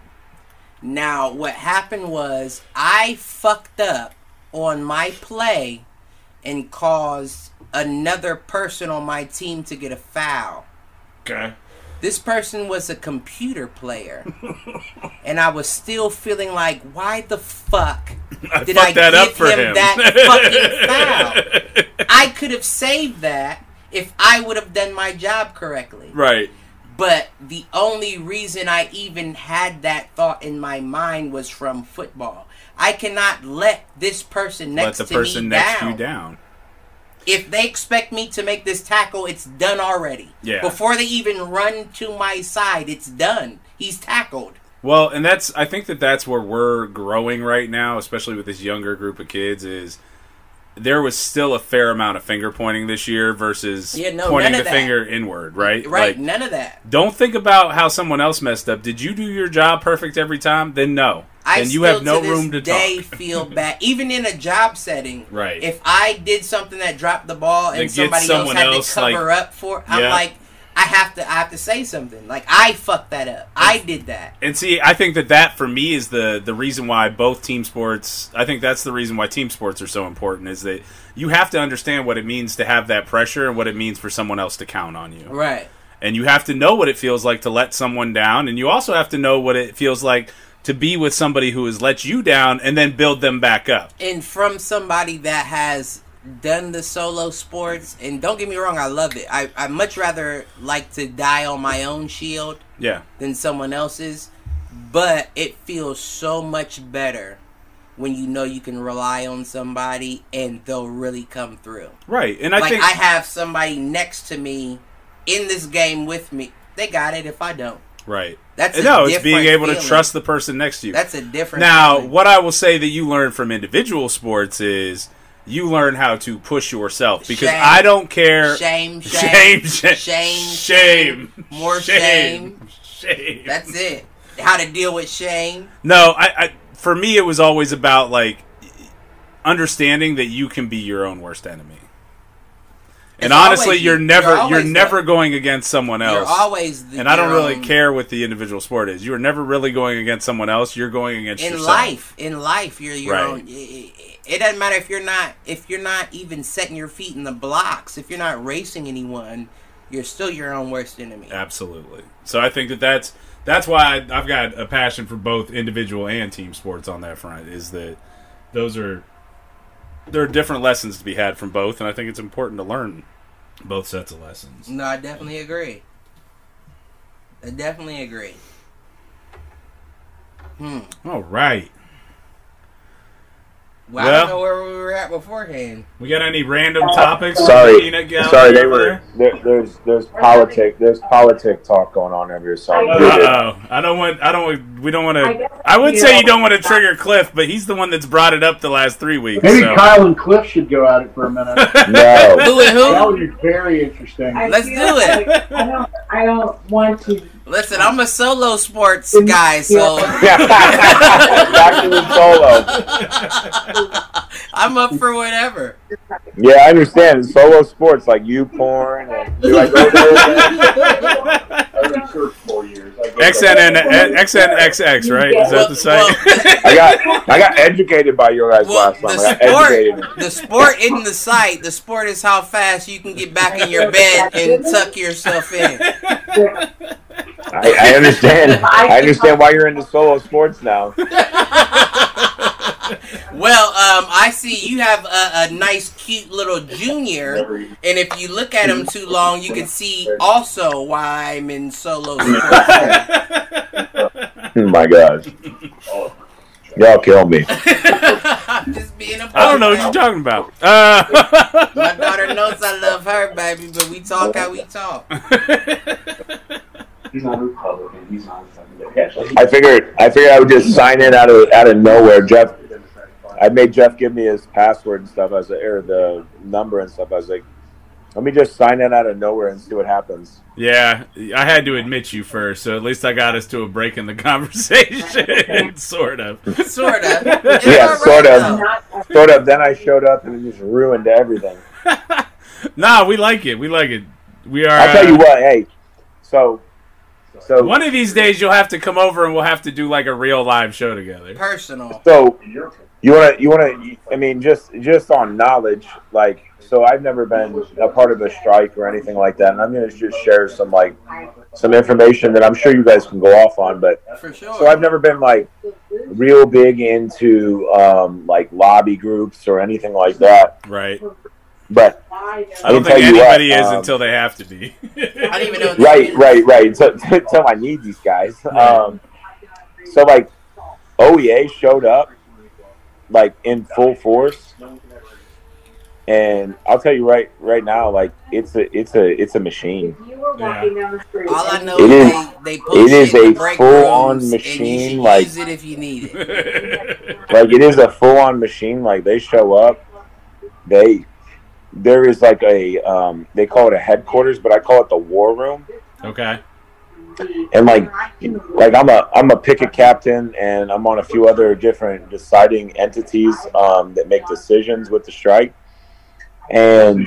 Now, what happened was I fucked up on my play and caused another person on my team to get a foul. Okay. This person was a computer player. and I was still feeling like, why the fuck I did I that give him him. that fucking foul? I could have saved that if I would have done my job correctly. right. But the only reason I even had that thought in my mind was from football. I cannot let this person next Let the to person me next down. you down. If they expect me to make this tackle, it's done already. Yeah. Before they even run to my side, it's done. He's tackled. Well, and that's I think that that's where we're growing right now, especially with this younger group of kids. Is there was still a fair amount of finger pointing this year versus Yeah, no, pointing the that. finger inward, right? Right? Like, None of that. don't think about how someone else messed up. Did you do your job perfect every time? Then no. I then you have no to room to day talk. feel bad, even in a job setting. Right. If I did something that dropped the ball and somebody else had else, to cover like- up for, I'm Yeah. like, I have to, I have to say something. Like I fucked that up. I did that. And see, I think that that for me is the the reason why both team sports. I think that's the reason why team sports are so important. Is that you have to understand what it means to have that pressure and what it means for someone else to count on you. Right. and you have to know what it feels like to let someone down and you also have to know what it feels like to be with somebody who has let you down and then build them back up And from somebody that has done the solo sports, and don't get me wrong, I love it. I I much rather like to die on my own shield yeah than someone else's, but it feels so much better when you know you can rely on somebody and they'll really come through. right and i like think I have somebody next to me in this game with me. They got it if I don't. Right That's a no it's being able to trust the person next to you That's a different. now feeling. what i will say that you learn from individual sports is you learn how to push yourself because Shame. i don't care Shame, shame shame, shame shame, shame more shame shame That's it. How to deal with shame. No, I, I for me it was always about like understanding that you can be your own worst enemy. And honestly, always you're never You're you're, never the- going against someone You're else. always the, and I don't really own- care what the individual sport is. You are never really going against someone else. You're going against in yourself. life. In life, you're your Right. own. It, it- it doesn't matter if you're not if you're not even setting your feet in the blocks. If you're not racing anyone, you're still your own worst enemy. Absolutely. So I think that that's that's why I, I've got a passion for both individual and team sports on that front. Is that those are there are different lessons to be had from both, and I think it's important to learn both sets of lessons. No, I definitely agree. I definitely agree. Hmm. All right. Well, I don't know where we were at beforehand. We got any random topics? Sorry, sorry, they were there, there's there's politic there's politic talk going on over here. So I'm there? muted. Uh oh. I don't want. I don't. want- We don't want to. guess I would you say know- you don't want to trigger Cliff, but he's the one that's brought it up the last three weeks. Maybe so. Kyle and Cliff should go at it for a minute. No, Who and who? that would be very interesting. I Let's do it. like I don't. I don't want to. Listen, I'm a solo sports guy, so back to the solo. I'm up for whatever. Yeah, I understand. Solo sports like you porn and do I go there? I researched years. I go XNN, XNXX, right? Is that the site? I got I got educated by your guys Well, last time. the I got sport, the sport in the site. The sport is how fast you can get back in your bed and tuck yourself in. I, I understand. I understand why you're into solo sports now. Well, um, I see you have a, a nice, cute little junior, and if you look at him too long, you can see also why I'm in solo sports. Oh my gosh. Y'all kill me. I'm just being a I don't know what you're talking about. Uh, My daughter knows I love her, baby, but we talk how we talk. He's not a Republican. He's not a I figured I figured I would just sign in out of out of nowhere. Jeff I made Jeff give me his password and stuff. I was like, or the number and stuff. I was like, let me just sign in out of nowhere and see what happens. yeah, I had to admit you first, so at least I got us to a break in the conversation, sort of. Sort of. Yeah, sort of. Not Sort of. Then I showed up and it just ruined everything. Nah, we like it. We like it. We are. I'll tell you uh, what. Hey, so so One of these days, you'll have to come over and we'll have to do like a real live show together. Personal. so you want to you want to i mean just just on knowledge like so i've never been a part of a strike or anything like that and i'm going to just share some like some information that i'm sure you guys can go off on but For sure. so i've never been like real big into um like lobby groups or anything like that Right. But I don't think anybody is um, until they have to be. I don't even know. What right right right until, until i need these guys um so like oea showed up like in full force and i'll tell you right right now like it's a it's a it's a machine If you were walking down the street. All I know It is is- they, they it is a full-on machine, And you like- use it if you need it. like it is a full-on machine like they show up they there is like a um they call it a headquarters but i call it the war room. Okay. and like like i'm a i'm a picket captain and i'm on a few other different deciding entities um that make decisions with the strike. And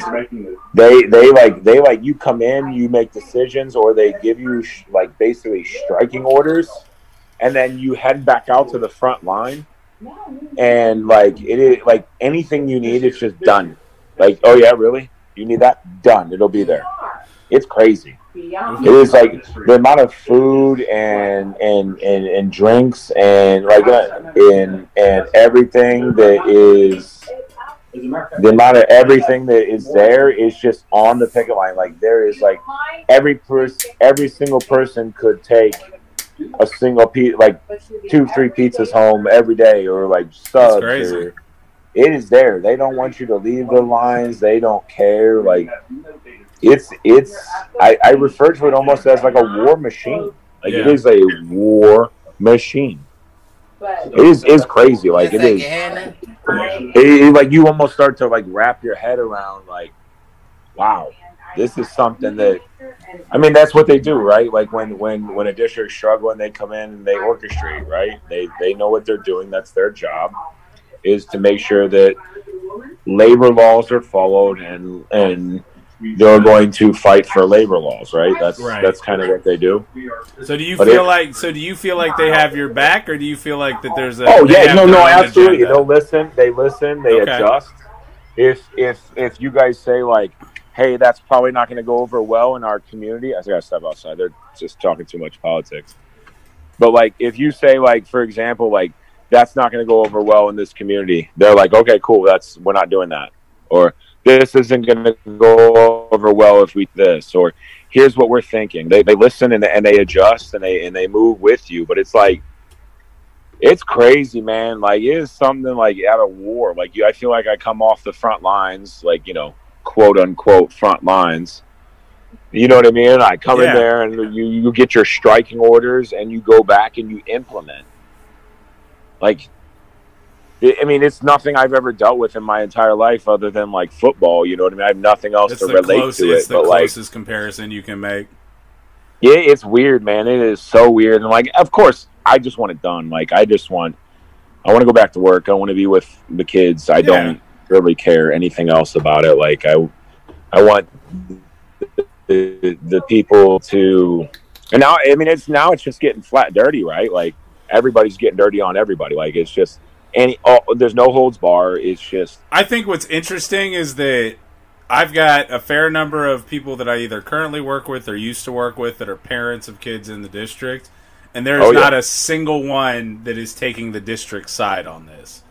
they they like they like you come in you make decisions or they give you sh- like basically striking orders and then you head back out to the front line. And like it is like anything you need it's just done like oh yeah really? You need that? Done. It'll be there. It's crazy. It is like the amount of food and and and, and drinks and like uh, and and everything that is the amount of everything that is there is just on the picket line. Like there is like every person every single person could take a single piece like two three pizzas home every day or like subs crazy. or it is there they don't want you to leave the lines they don't care like it's it's I, I refer to it almost as like a war machine like it Yeah. is a war machine it is is crazy like it is. it like is your hand it, it- like you almost start to like wrap your head around like wow this is something that I mean that's what they do, right? Like when when when a district's struggling, they come in and they orchestrate, right? They they know what they're doing. That's their job, is to make sure that labor laws are followed and and they're going to fight for labor laws, right? That's Right. that's kind of what they do. So do you But feel it- like so do you feel like they have your back or do you feel like that there's a Oh yeah, no, no, absolutely. agenda? They'll listen. They listen. They Okay. adjust. If if if you guys say like, "Hey, that's probably not going to go over well in our community," I gotta step outside. They're just talking too much politics. But like, if you say like, for example, like that's not going to go over well in this community, they're like, "Okay, cool. That's we're not doing that," or this isn't going to go over well if we this, or here's what we're thinking. They they listen and, and they adjust and they and they move with you. But it's like it's crazy, man. Like it is something like out of war. Like you, I feel like I come off the front lines, like you know, quote unquote front lines. You know what I mean? I come Yeah. in there and you you get your striking orders and you go back and you implement. Like, I mean, it's nothing I've ever dealt with in my entire life other than like football. You know what I mean? I have nothing else It's to relate closest. to It's it. the But like, closest comparison you can make. yeah, it's weird, man. It is so weird. And like, of course, I just want it done. Like, I just want, I want to go back to work. I want to be with the kids. I Yeah. don't really care anything else about it. Like, I, I want the, the people to, and now, I mean, it's now it's just getting flat dirty, right? Like, everybody's getting dirty on everybody. Like, it's just any, oh, there's no holds bar. It's just, I think what's interesting is that I've got a fair number of people that I either currently work with or used to work with that are parents of kids in the district, and there's Oh, yeah. not a single one that is taking the district side on this.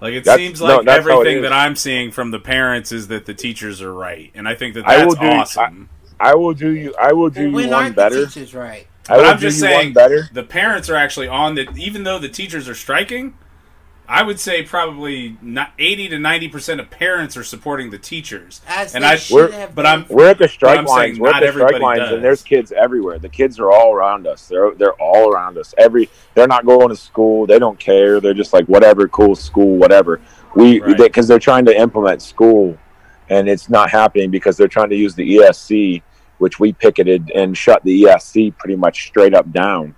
Like it That's- seems like that's how it everything that I'm seeing from the parents is that the teachers are right, and I think that I that's will do- awesome. I will do you, I will do Well, you one better. the teachers right? I but will I'm just saying better. the parents are actually on that. even though the teachers are striking i would say probably not 80 to 90 percent of parents are supporting the teachers As and they I- should have but been. I'm- We're at the strike I'm saying lines. We're not at the strike lines, does. and there's kids everywhere. The kids are all around us. They're they're all around us. Every they're not going to school. They don't care. They're just like whatever, cool school, whatever. We Right. because they're trying to implement school, and it's not happening because they're trying to use the ESC, which we picketed and shut the ESC pretty much straight up down.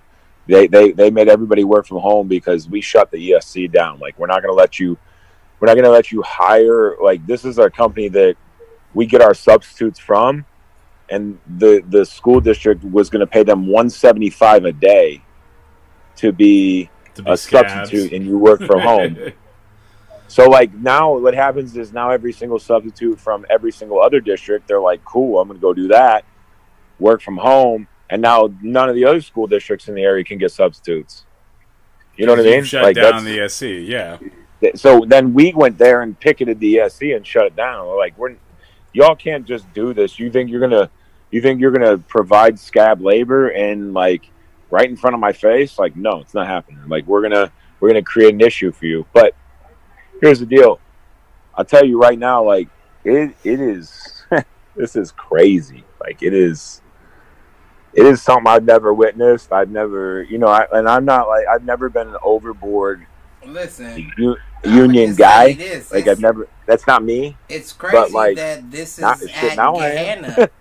They they they made everybody work from home because we shut the ESC down. Like we're not going to let you. We're not going to let you hire. Like this is our company that we get our substitutes from and the the school district was going to pay them 175 a day to be to be a scabs. substitute and you work from home so like now what happens is now every single substitute from every single other district they're like cool i'm going to go do that work from home and now none of the other school districts in the area can get substitutes you know what i mean shut like down the SC, yeah. so then we went there and picketed the ESC and shut it down. We're like, we're y'all can't just do this. You think you're gonna, you think you're gonna provide scab labor and like right in front of my face? Like, no, it's not happening. Like, we're gonna we're gonna create an issue for you. But here's the deal. I'll tell you right now, like it it is. this is crazy. Like it is. It is something I've never witnessed. I've never, you know, I, and I'm not like I've never been an overboard Listen, u- I'ma union guy. this. Like it's, I've never. That's not me. it's crazy like, that this is Not, shit, at now Gahanna.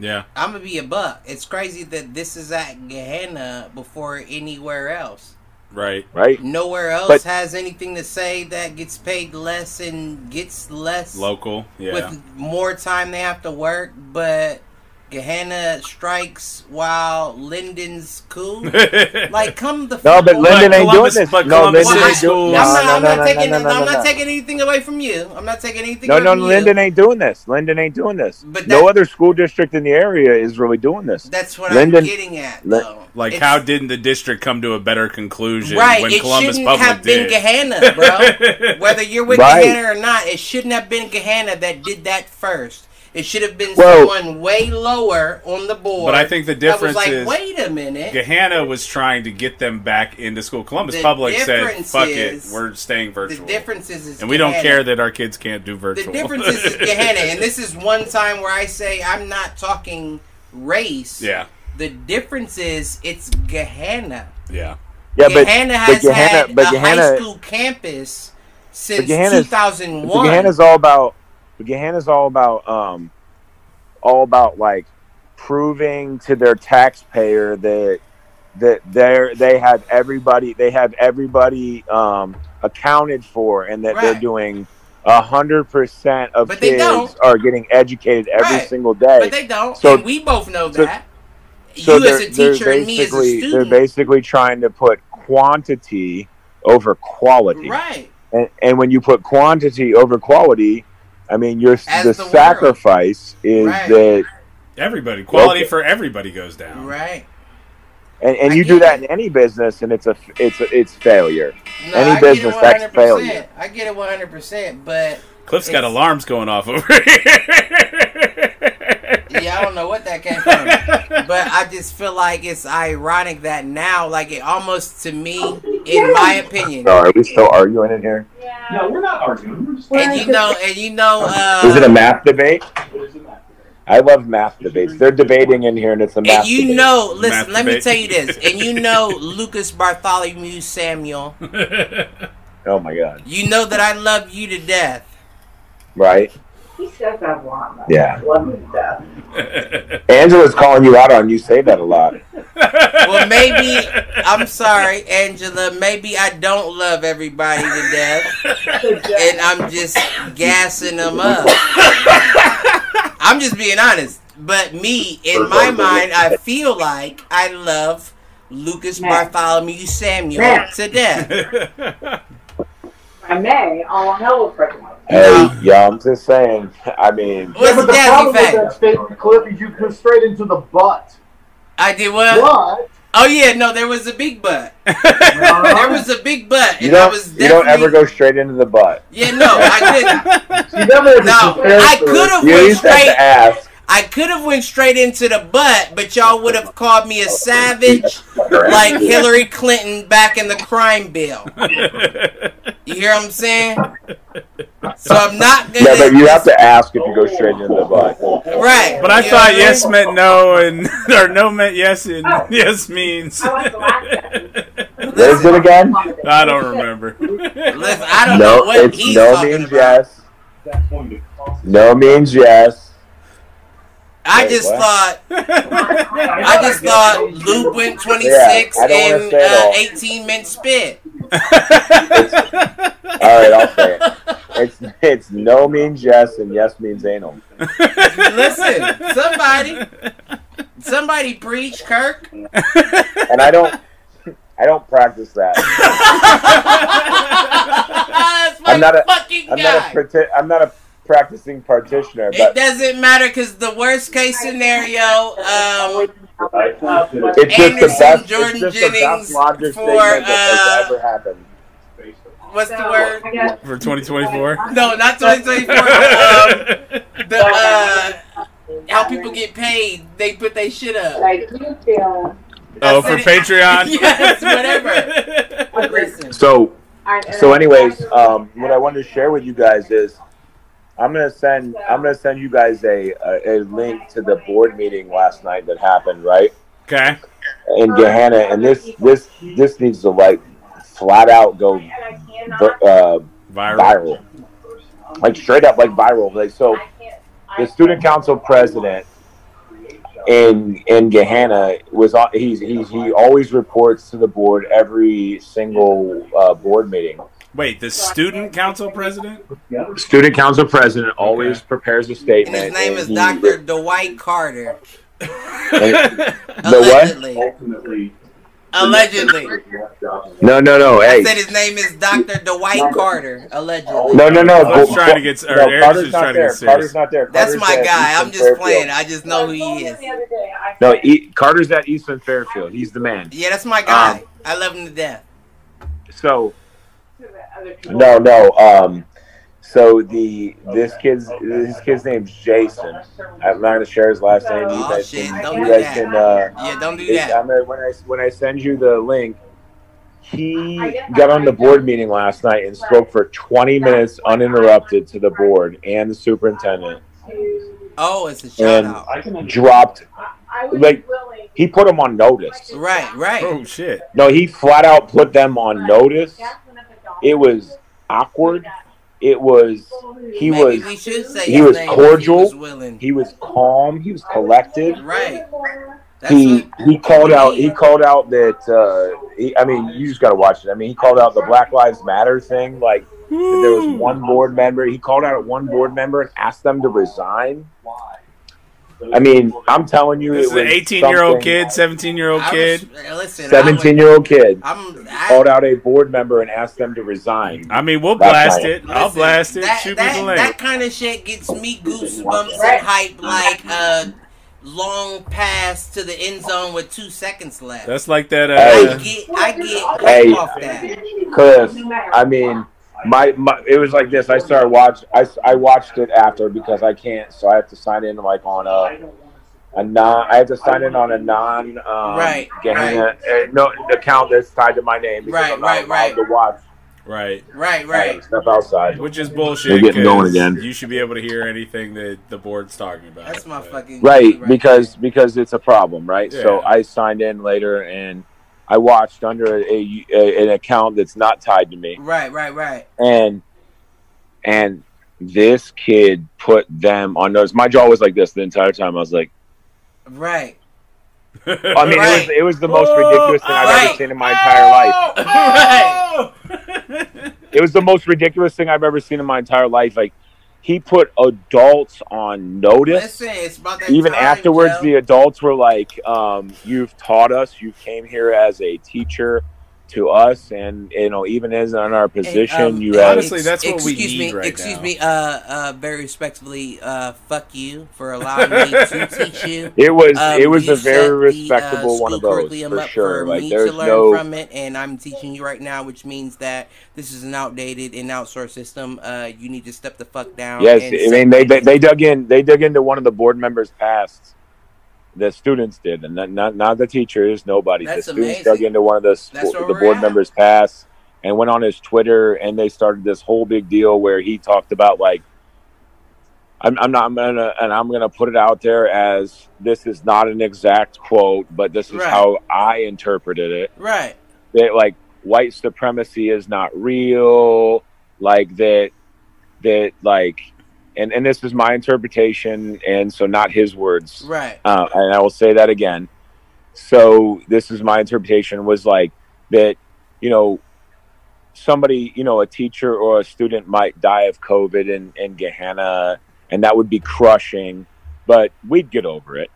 Yeah. I'm gonna be a buck. It's crazy that this is at Gahanna before anywhere else. Right. right? Nowhere else But- has anything to say that gets paid less and gets less Local. Yeah. with more time they have to work. But Gahanna strikes while Linden's cool. like, come the No, but on. Linden ain't Columbus- doing this. but No, Columbus Linden Well, ain't doing. cool. No, I'm no, not, no, no, taking. no, no, I'm not taking anything away from you. I'm not taking anything. No, away no, from you. Linden ain't doing this. Linden ain't doing this. But no other school district in the area is really doing this. That's what Linden- I'm getting at, Lin- though. like, It's- how didn't the district come to a better conclusion Right, when it Columbus shouldn't Public have been did? Gahanna, bro. Whether you're with Right. Gahanna or not, it shouldn't have been Gahanna that did that first. It should have been Well- someone way lower on the board. But I think the that was difference like, is wait a minute. Gahanna was trying to get them back into school. Columbus The Public said, "Fuck is- it, we're staying virtual." the virtual." difference is, is and we don't care that our kids can't do virtual. The difference is, is Gahanna, and this is one time where I say I'm not talking race. yeah, The difference is it's Gahanna. yeah. Yeah, but Gahanna but has Gahanna, had but a high Gahanna, school campus since Gahanna's- 2001. but Gahanna's all about. But Gahanna's all about. Um, all about like proving to their taxpayer that that they they have everybody they have everybody um, accounted for and that they're doing a hundred percent of But kids are getting educated every Right. single day. But they don't. So- and we both know so- that. so you as they're, a teacher and me as a basically they're basically trying to put quantity over quality. Right. And, and when you put quantity over quality, I mean, your As the, the world. sacrifice is Right. that, Everybody, quality Okay. for everybody goes down. Right. and, and I you do that it. in any business, and it's a it's a, it's failure. No, Any I business, get that's it 100%. failure. I get it 100%. But Cliff's got alarms going off over here. Yeah, I don't know what that came from. But I just feel like it's ironic that now, like it almost to me, in my opinion, So are we still arguing in here? No, we're not arguing. We're just. and you know, and you know, Is it a uh, math debate? What is it matter? I love math debates. They're debating in here, and it's a math. and you debate. know, Math listen, let me tell you this, and you know, Lucas Bartholomew Samuel, Oh my god! you know that I love you to death. Right? He says that a lot. Yeah. Love him to death. Angela's calling you out on you say that a lot. Well, maybe I'm sorry, Angela. Maybe I don't love everybody to death, and I'm just gassing them up. I'm just being honest. But me, in my mind, I feel like I love Lucas Bartholomew Samuel to death. I may, all hell will break my Hey, No. yeah, I'm just saying. I mean, What's the but the Dazzy problem with that statement, Cliff, is you go straight into the butt. I did what? But Oh yeah, no, there was a big butt. Uh-huh. There was a big butt, you and I don't was you don't ever go straight into the butt. Yeah, no, I didn't. you never No, I could have went least have straight. to ask. I could have went straight into the butt, but y'all would have called me a savage, like Hillary Clinton back in the crime bill. You hear what I'm saying? So I'm not gonna. Yeah, but you have to ask if you go straight into the butt. Right. But I You thought know? yes meant no, and or no meant yes, and oh. yes means. I like the last What is it again? I don't remember. Listen, I don't No, know what it's he's no talking means about. yes. That's going to cost. No means yes. I Wait, just what? thought. I just thought Luke went 26 Yeah, I and uh, 18 meant spit. All right, I'll say it. It's it's no means yes and yes means anal. Listen, somebody, somebody preach, Kirk. And I don't I don't practice that. That's my I'm not a- fucking I'm guy. not a parti- I'm not a practicing practitioner, It doesn't matter because the worst case scenario, um, it's just the best. Jordan it's just the Jennings best logic for, statement that uh, ever happened. what's the word? For 2024. No, not 2024. um, the uh, how people get paid, they put their shit up. like you feel. Oh, for Patreon. Yes, whatever. Listen, So so anyways, um, what I wanted to share with you guys is I'm gonna send I'm gonna send you guys a, a, a link to the board meeting last night that happened right Okay. in Gahanna, and this this this needs to like flat out go And I cannot- vir- uh, Viral. viral, like straight up like viral. Like so, I can't- I the student council president in in Gahanna was on. He's, he's he always reports to the board every single uh, board meeting. Wait, the student council president? Student council president always prepares a and statement. his name and is he- Dr. Dwight Carter. The what? Allegedly. Ultimately, Allegedly. No, no, no. I said his name is Dr. Dwight Carter. Allegedly. no, no, no. I was trying to get- or no, Eric's Carter's not trying to there. get. Carter's not there. That's my at guy. I'm just Fairfield. playing. I just know who I told he is. the other day, I No, said, e- Carter's at Eastman Fairfield. He's the man. Yeah, that's my guy. Um, I love him to death. So to the other people, no, no. Um, so the this kid's this kid's name's Jason. I'm not gonna share his last name. You Oh, guys shit. can. Don't You do guys that. can. Uh, Yeah, don't do It's- that. I'm gonna, when I when I send you the link, he got on the board meeting last night and spoke for 20 minutes uninterrupted to the board and the superintendent. Oh, it's a shout And- out. I can Dropped. Like- He put them on notice. Right, right. Oh, shit. No, he flat out put them on notice. It was awkward. It was. He Maybe was. we should say he was cordial. He was willing. He was calm. He was collected. Right. That's he what, he called out he called out that uh he, I mean you just got to watch it. I mean he called out the Black Lives Matter thing like that there was one board member he called out one board member and asked them to resign. I mean I'm telling you This it is an was 18 year old kid, 17 year old kid. 17 year old kid I would, I'm, I, called out a board member and asked them to resign. I mean, we'll blast right. it. I'll listen, blast it. That, Shoot that, me the that kind of shit gets me goosebumps and hype like a long pass to the end zone with two seconds left. That's like that. Hey. I Uh, get, I get Hey. off that. Cliff, I mean my, my it was like this. I started watch I, I watched it after because I can't so I have to sign in like on uh a non. I had to sign in on a non. Um, Right, Gahanna, uh, no account that's tied to my name. because Right, I'm not right, allowed right. To watch Right. Right, uh, right. stuff outside. Which is bullshit. We're getting going 'cause again. You should be able to hear anything that the board's talking about. That's my But- fucking Right, right because because it's a problem, right? So Yeah. I signed in later and I watched under a, a an account that's not tied to me, Right, right, right. and and this kid put them on notice. My jaw was like this the entire time. I was like, Right. I mean, it was it was the most ridiculous thing I've Right. ever seen in my entire life. Oh! oh. It was the most ridiculous thing I've ever seen in my entire life. Like he put adults on notice. Listen, it's about that Even time, afterwards, Joe. the adults were like, um, "You've taught us. You came here as a teacher to us, and you know, even as in our position, um, you and had." Honestly, that's what we excuse need me, right Excuse now. me, uh, uh, very respectfully, uh, fuck you for allowing me to teach you. It was Um, it was a very set the, respectable uh, one of school those curriculum for up sure. For Like me there's to learn no from it, and I'm teaching you right now, which means that this is an outdated and outsourced system. Uh, you need to step the fuck down. Yes, and I mean they, they they dug in they dug into one of the board members' pasts. The students did, and not not, not the teachers, nobody. That's the students amazing. dug into one of the the board at. members' pasts and went on his Twitter, and they started this whole big deal where he talked about like. I'm, I'm not I'm gonna and I'm gonna put it out there as this is not an exact quote, but this is Right. how I interpreted it right. that like white supremacy is not real like that that like and and this is my interpretation and so not his words Right. uh, and i will say that again so this is my interpretation was like that you know somebody you know a teacher or a student might die of covid in in Gahanna and that would be crushing but we'd get over it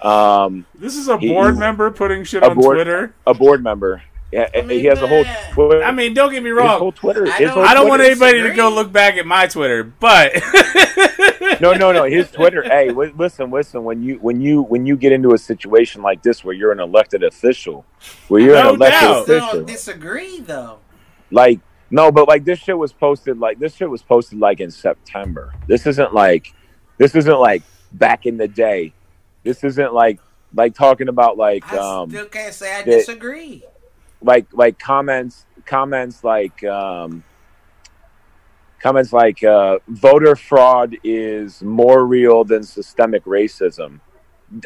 um This is a He- board member putting shit on board- Twitter. a board member yeah, I mean, he has a whole. Twitter. I mean, don't get me wrong. his wrong. whole Twitter. I don't- I don't want Twitter- anybody to go look back at my Twitter, but No, no, no. His Twitter. hey, w- listen, listen. When you when you when you get into a situation like this where you're an elected official, where you're No an elected doubt. I official, don't disagree though. like no, but like this shit was posted like this shit was posted like in September. This isn't like this isn't like back in the day. This isn't like like talking about like I um still can't say I that- disagree. Like like comments comments like um comments like uh voter fraud is more real than systemic racism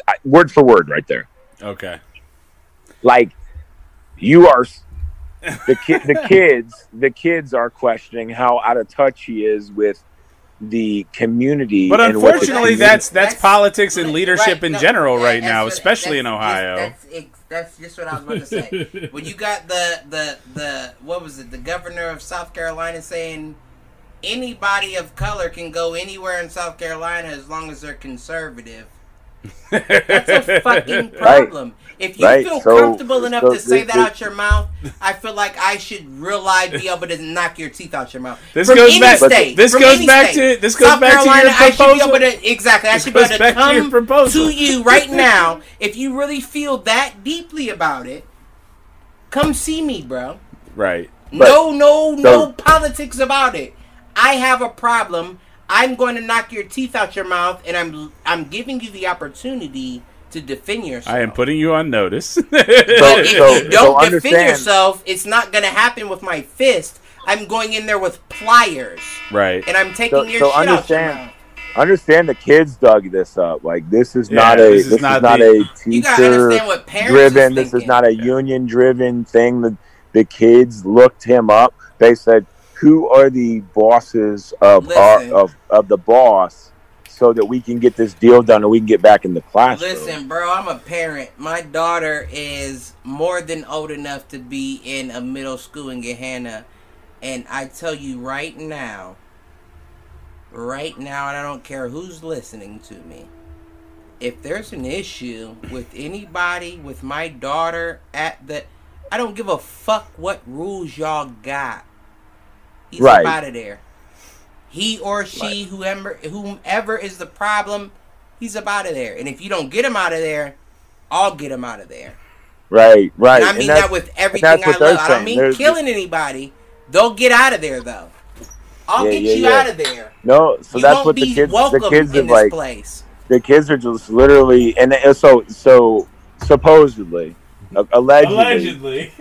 I, word for word right there okay. like you are the ki- the kids the kids are questioning how out of touch he is with the community But and what unfortunately, community- that's that's That's- politics and leadership Right, in no, general right now, what- especially in that's- Ohio. That's, that's, just what I was about to say. when you got the the the what was it? The governor of South Carolina saying anybody of color can go anywhere in South Carolina as long as they're conservative. That's a fucking problem. If you Right, feel so- comfortable enough so to say this- that out your mouth, I feel like I should realize be able to knock your teeth out your mouth. This From goes any back- State, this from goes back state. to- this goes South back to your Carolina, I should be proposal. able to exactly. I This should be able to back to your come to you right now. If you really feel that deeply about it, come see me, bro. right. no, no, no so- politics about it. I have a problem. I'm going to knock your teeth out your mouth, and I'm I'm giving you the opportunity to defend yourself. I am putting you on notice. But if so- you don't defend understand- yourself, it's not going to happen with my fist. I'm going in there with pliers, right. and I'm taking So- your so shit out your understand- mouth. understand the kids dug this up like this is Yeah, not a this this, is not is not the- a You gotta teacher understand what parents driven is this is not a Yeah. union driven thing the, the kids looked him up they said who are the bosses of uh, our of, of the boss so that we can get this deal done and we can get back in the classroom Listen, bro, I'm a parent. My daughter is more than old enough to be in a middle school in Gahanna. And I tell you right now, right now, and I don't care who's listening to me, if there's an issue with anybody, with my daughter at the. I don't give a fuck what rules y'all got. He's Right. out of there. He or she, whoever, whomever is the problem, he's up out of there. And if you don't get him out of there, I'll get him out of there. right right And I mean that's- that with everything I what they're love. I don't mean There's- killing anybody. They'll get out of there though. I'll Yeah, get yeah, you yeah. out of there. no so you that's won't what the kids welcome the kids in this like place. the kids are just literally, and and so so supposedly, allegedly, Allegedly.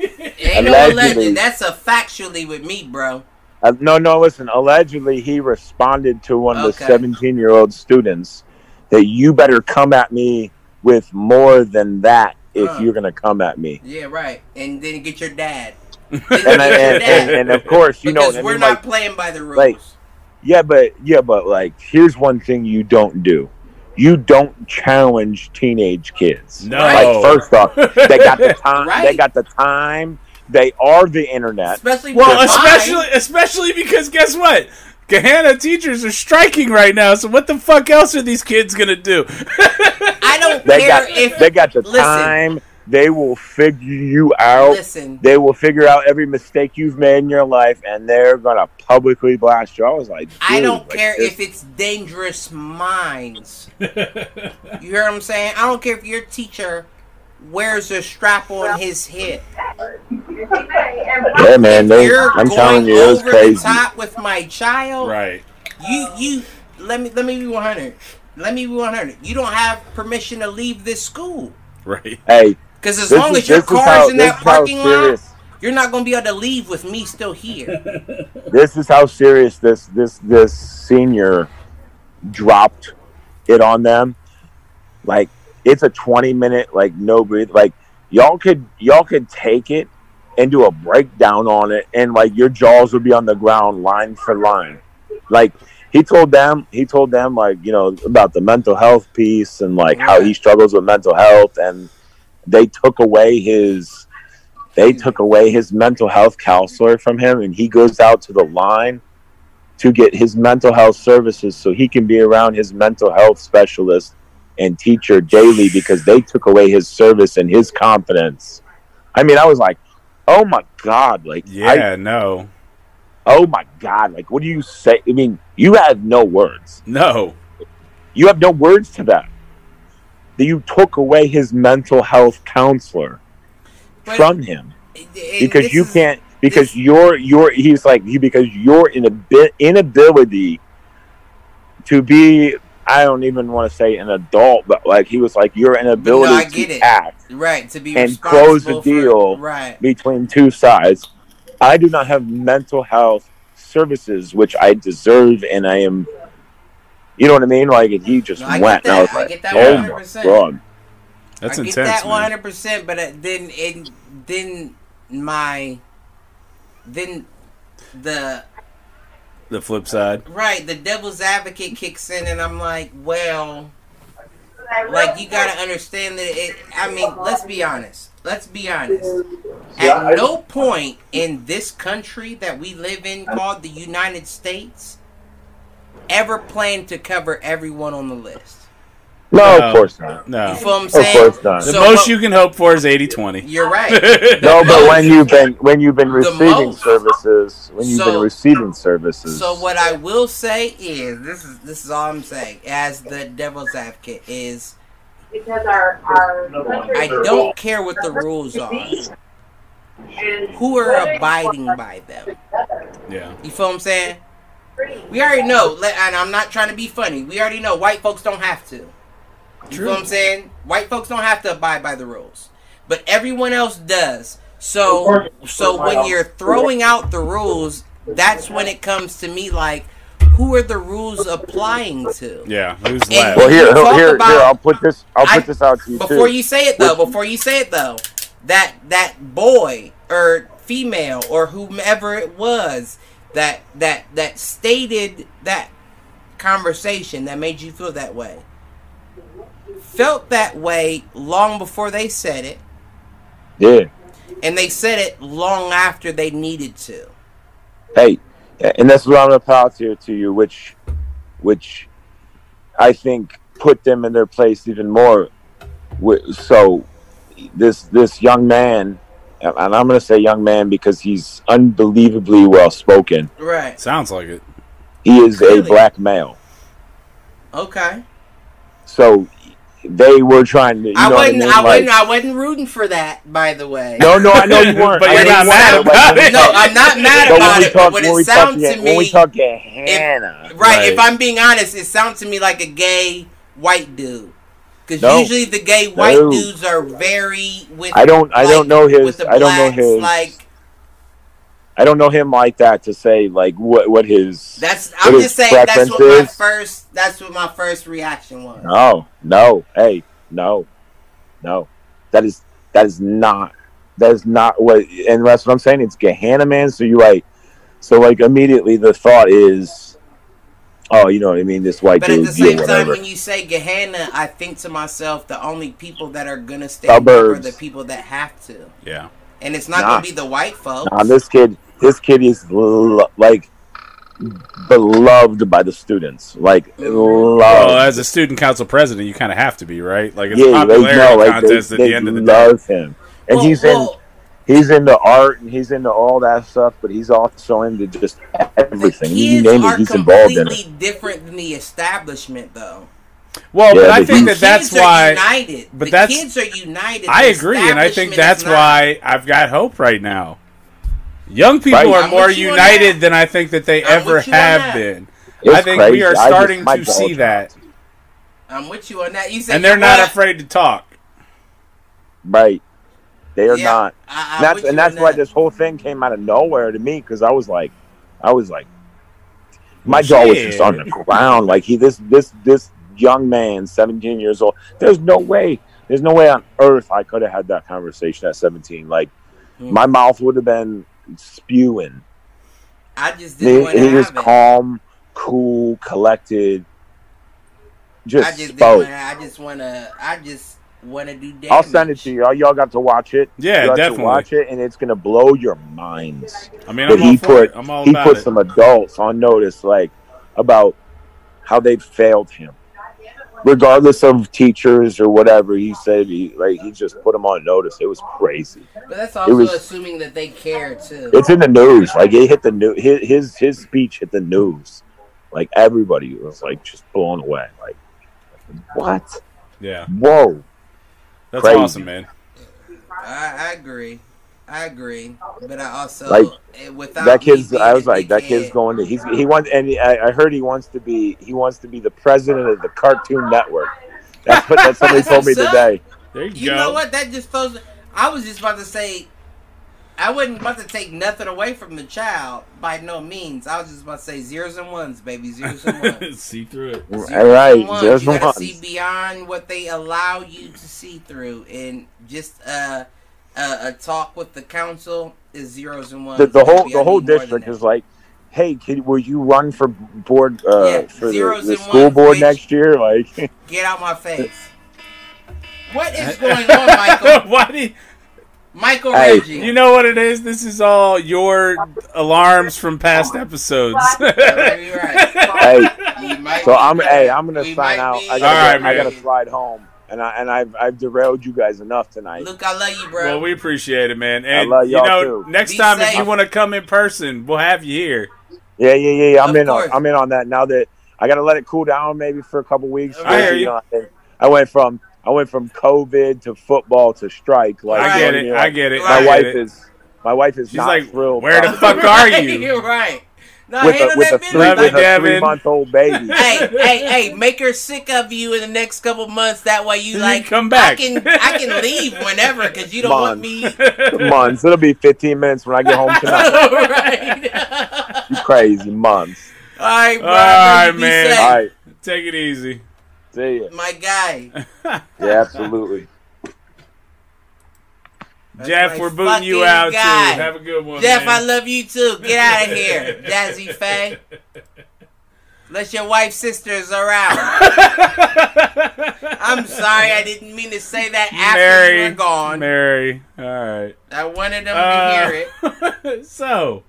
Ain't no Allegedly. alleged. That's a factually with me, bro. Uh, no, no, listen. Allegedly, he responded to one of the 17 year old students that you better come at me with more than that if Huh. you're going to come at me. Yeah, right. And then get your dad. And, I, and, and, and of course, you know, because I we're mean, not like, playing by the rules. like- yeah, but yeah, but like, here's one thing you don't do. You don't challenge teenage kids. No. Like, first off, they got the time. They got the time. They are the internet. especially Well, with mine. especially especially because guess what? Gahanna teachers are striking right now. So what the fuck else are these kids gonna do? I don't They care got if they got the listen. time. They will figure you out. listen. They will figure out every mistake you've made in your life, and they're gonna publicly blast you. I was like, I don't like, care this- if it's dangerous minds. You hear what I'm saying? I don't care if your teacher wears a strap on his head. Yeah, man. if They, you're I'm going telling you, it was crazy. the top with my child, right. you you let me let me be 100. Let me be 100. You don't have permission to leave this school Right. Hey, because as this long is, as your car's how, in this that is how parking lot, you're not gonna be able to leave with me still here. This is how serious this this this senior dropped it on them. Like it's a 20 minute like no breathe. Like y'all could y'all could take it and do a breakdown on it, and like your jaws would be on the ground line for line. Like he told them, he told them like you know about the mental health piece and like how he struggles with mental health, and they took away his they took away his mental health counselor from him, and he goes out to the line to get his mental health services so he can be around his mental health specialist and teacher daily because they took away his service and his confidence. I mean, I was like, oh my god, like I Yeah. no. oh my god like what do you say i mean you have no words No. you have no words to that that you took away his mental health counselor But- from him And because you is- can't because this- you're you're he's like you because your inabi- inability to be i don't even want to say an adult but like he was like your inability I get to it. act right to be and close the for- deal. right. between two sides. I do not have mental health services, which I deserve, and I am. You know what I mean? Like, and he just No, I went, and I was that. I like, get that "Oh my 100%. god!" That's I get intense. that one hundred percent, but uh, then it then my then the The flip side. right the devil's advocate kicks in, and I'm like, well, like you gotta understand that it. I mean, let's be honest. Let's be honest. At no point in this country that we live in, called the United States, ever plan to cover everyone on the list. No, No. of course not. You No. feel what I'm Of course not. The So most what- you can hope for is 80-20. You're right. No, but when you've been when you've been receiving most- services, when you've So- been receiving services, So what I will say is this is this is all I'm saying as the devil's advocate is Because our, our Number one. country I don't care what the rules are. Who are abiding by them? Yeah. You feel what I'm saying? We already know, and I'm not trying to be funny. We already know white folks don't have to. You know what I'm saying? White folks don't have to abide by the rules, but everyone else does. So, so when you're throwing out the rules, that's when it comes to me like, who are the rules applying to? Yeah. Who's And- left? well, here, You here, about- here, I'll put this, I'll I- put this out to you Before too. you say it though, before you say it though, that that boy or female or whomever it was that that that stated that conversation that made you feel that way felt that way long before they said it yeah. and they said it long after they needed to hey, and that's what I'm gonna put out here to you, which, which, I think put them in their place even more. So, this this young man, and I'm gonna say young man because he's unbelievably well spoken. right Sounds like it. He is a black male, okay so they were trying to. You i know wasn't I, i mean? wasn't i wasn't rooting for that by the way no, no, I know you weren't. but I you're not mad about it. No, I'm not mad But about it talk, but what when it sounds to, to when we me talk to Hannah, Right, Right. if I'm being honest, it sounds to me like a gay white dude. Because No. usually the gay white No. dudes are very with. I don't. I don't know his. I don't know his. Like I don't know him like that to say like what what his. that's. what I'm his just saying that's what my is. first. That's what my first reaction was. No, no, hey, no, no. That is that is not that is not what. And that's what I'm saying. It's Gahanna man. So you're right. So like immediately the thought is, oh, you know what I mean? This white But at the same time, when you say Gahanna, I think to myself, the only people that are gonna stay are the people that have to, Yeah. and it's not Nah. gonna be the white folks. Nah, this kid, this kid is lo- like beloved by the students. Like Well, as a student council president, you kind of have to be, right? Like it's yeah, a they popularity know, like they, at they the end of the day. love him, and Well, he's in. He's into art and he's into all that stuff, but he's also into just everything. The You kids name are it, he's involved in it. completely different than the establishment, though. Well, Yeah, but I think that that's why. united. but the that's- kids are united. I agree, and I think that's why I've got hope right now. Young people Right. are I'm more with you on united than I think that they I'm ever with you on have been. It's I think crazy. we are I just- starting to jaw see that. I'm with you on that. You said and they're not what? afraid to talk. Right. They are Yeah, not. I, I'm And that's and that's why that. this whole thing came out of nowhere to me because I was like, I was like, my Well, jaw was shit. just on the ground. Like he, this, this, this young man, seventeen years old. There's no way. There's no way on earth I could have had that conversation at seventeen. Like Hmm. my mouth would have been spewing. I just He, didn't want to he have was it. calm, cool, collected. Just, I just didn't spoke. want to. I just want to. I just want to do damage. I'll send it to you. Y'all, y'all got to watch it. Yeah, you got definitely. To watch it, and it's gonna blow your minds. I mean, But I'm all he for put it. I'm all he put it. some adults on notice, like about how they failed him, regardless of teachers or whatever. He said he like he just put them on notice. It was crazy. But that's also was- assuming that they care too. It's in the news. Like it hit the news. His, his his speech hit the news. Like everybody was like just blown away. Like what? Yeah, Whoa! that's Crazy. awesome, man. I, I agree. I agree, but I also Like, eh, without that kid's. I was like, that kid's going to. He's he wants, and I, I heard he wants to be. He wants to be the president of the Cartoon Network. That's what that's somebody That's told me what's up. today. There you, You go. know what? That just throws. I was just about to say. I wasn't about to take nothing away from the child by no means. I was just about to say zeros and ones, baby, zeros and ones. See through it. Zeros All right, and ones. there's you no gotta ones. see beyond what they allow you to see through, and just uh, uh, a talk with the council is zeros and ones. the, the whole the whole need more than district is like, hey, kid, will you run for board uh, Yeah, for the, the school ones, board bitch. next year? Like, Get out my face. What is going on, Michael? Why do you, Michael Hey. Reggie. you know what it is? This is all your alarms from past episodes. Yeah, baby, right. hey, so I'm right. hey, I'm gonna We sign out. I gotta, All right, I gotta man. slide home, and I and I've I've derailed you guys enough tonight. Luke, I love you, bro. well, we appreciate it, man. And I love you y'all, know, too. next Be time if you want to come in person, we'll have you here. Yeah, yeah, yeah, yeah. I'm Of in. On. I'm in on that now that I gotta let it cool down maybe for a couple weeks. I hear You you. know, I- I went from I went from COVID to football to strike. Like I get you it. I get it. My I wife it. is my wife is She's not like, thrilled. "Where the fuck are you? You're right. No, with a, with a three, with a three month old baby? hey, hey, hey! Make her sick of you in the next couple months. That way, you You like come back. I can, I can leave whenever because you don't want me. months. It'll be 15 minutes when I get home tonight. right. you crazy months. All right, bro. All I right, love you. Be man. All right, Take it easy. see ya. my guy. Yeah, absolutely. That's Jeff, we're booting you out too. Have a good one, Jeff, man. I love you too. Get out of here, Jazzy Faye. Unless your wife's sisters are out. I'm sorry, I didn't mean to say that after Mary, you were gone. Mary. All right. I wanted them Uh, to hear it. so,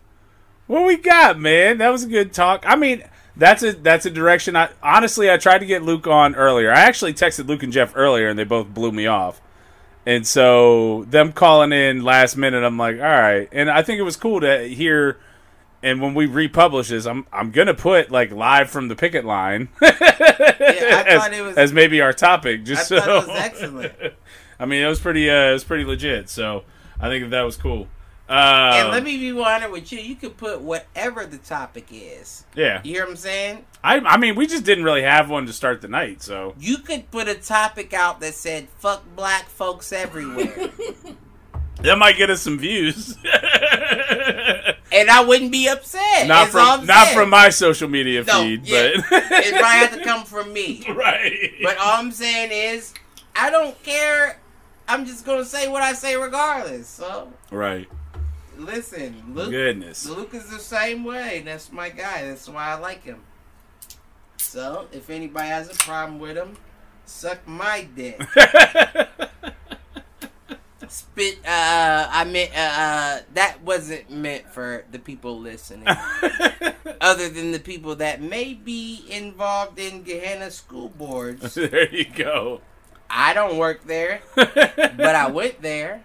what we got, man? That was a good talk. I mean, that's a that's a direction. I honestly, I tried to get Luke on earlier. I actually texted Luke and Jeff earlier, and they both blew me off. And so, them calling in last minute, I'm like, all right. And I think it was cool to hear. And when we republish this, I'm I'm gonna put like live from the picket line I as, thought it was- as maybe our topic. I Just thought so it was excellent. I mean, it was pretty. Uh, it was pretty legit. So I think that was cool. And Um, let me be 100 with you. You could put whatever the topic is. yeah. You hear what I'm saying? I, I mean, we just didn't really have one to start the night, so You could put a topic out that said "fuck black folks everywhere," that might get us some views. and I wouldn't be upset. not That's all from I'm not saying. from my social media No, feed, yeah. but It might have to come from me. right. But all I'm saying is, I don't care. I'm just gonna say what I say regardless. So right. Listen, Luke. Goodness. Luke is the same way. That's my guy. That's why I like him. So if anybody has a problem with him, suck my dick. Spit. Uh, I meant. Uh, uh, that wasn't meant for the people listening. Other than the people that may be involved in Gahanna school boards. there you go. I don't work there, but I went there.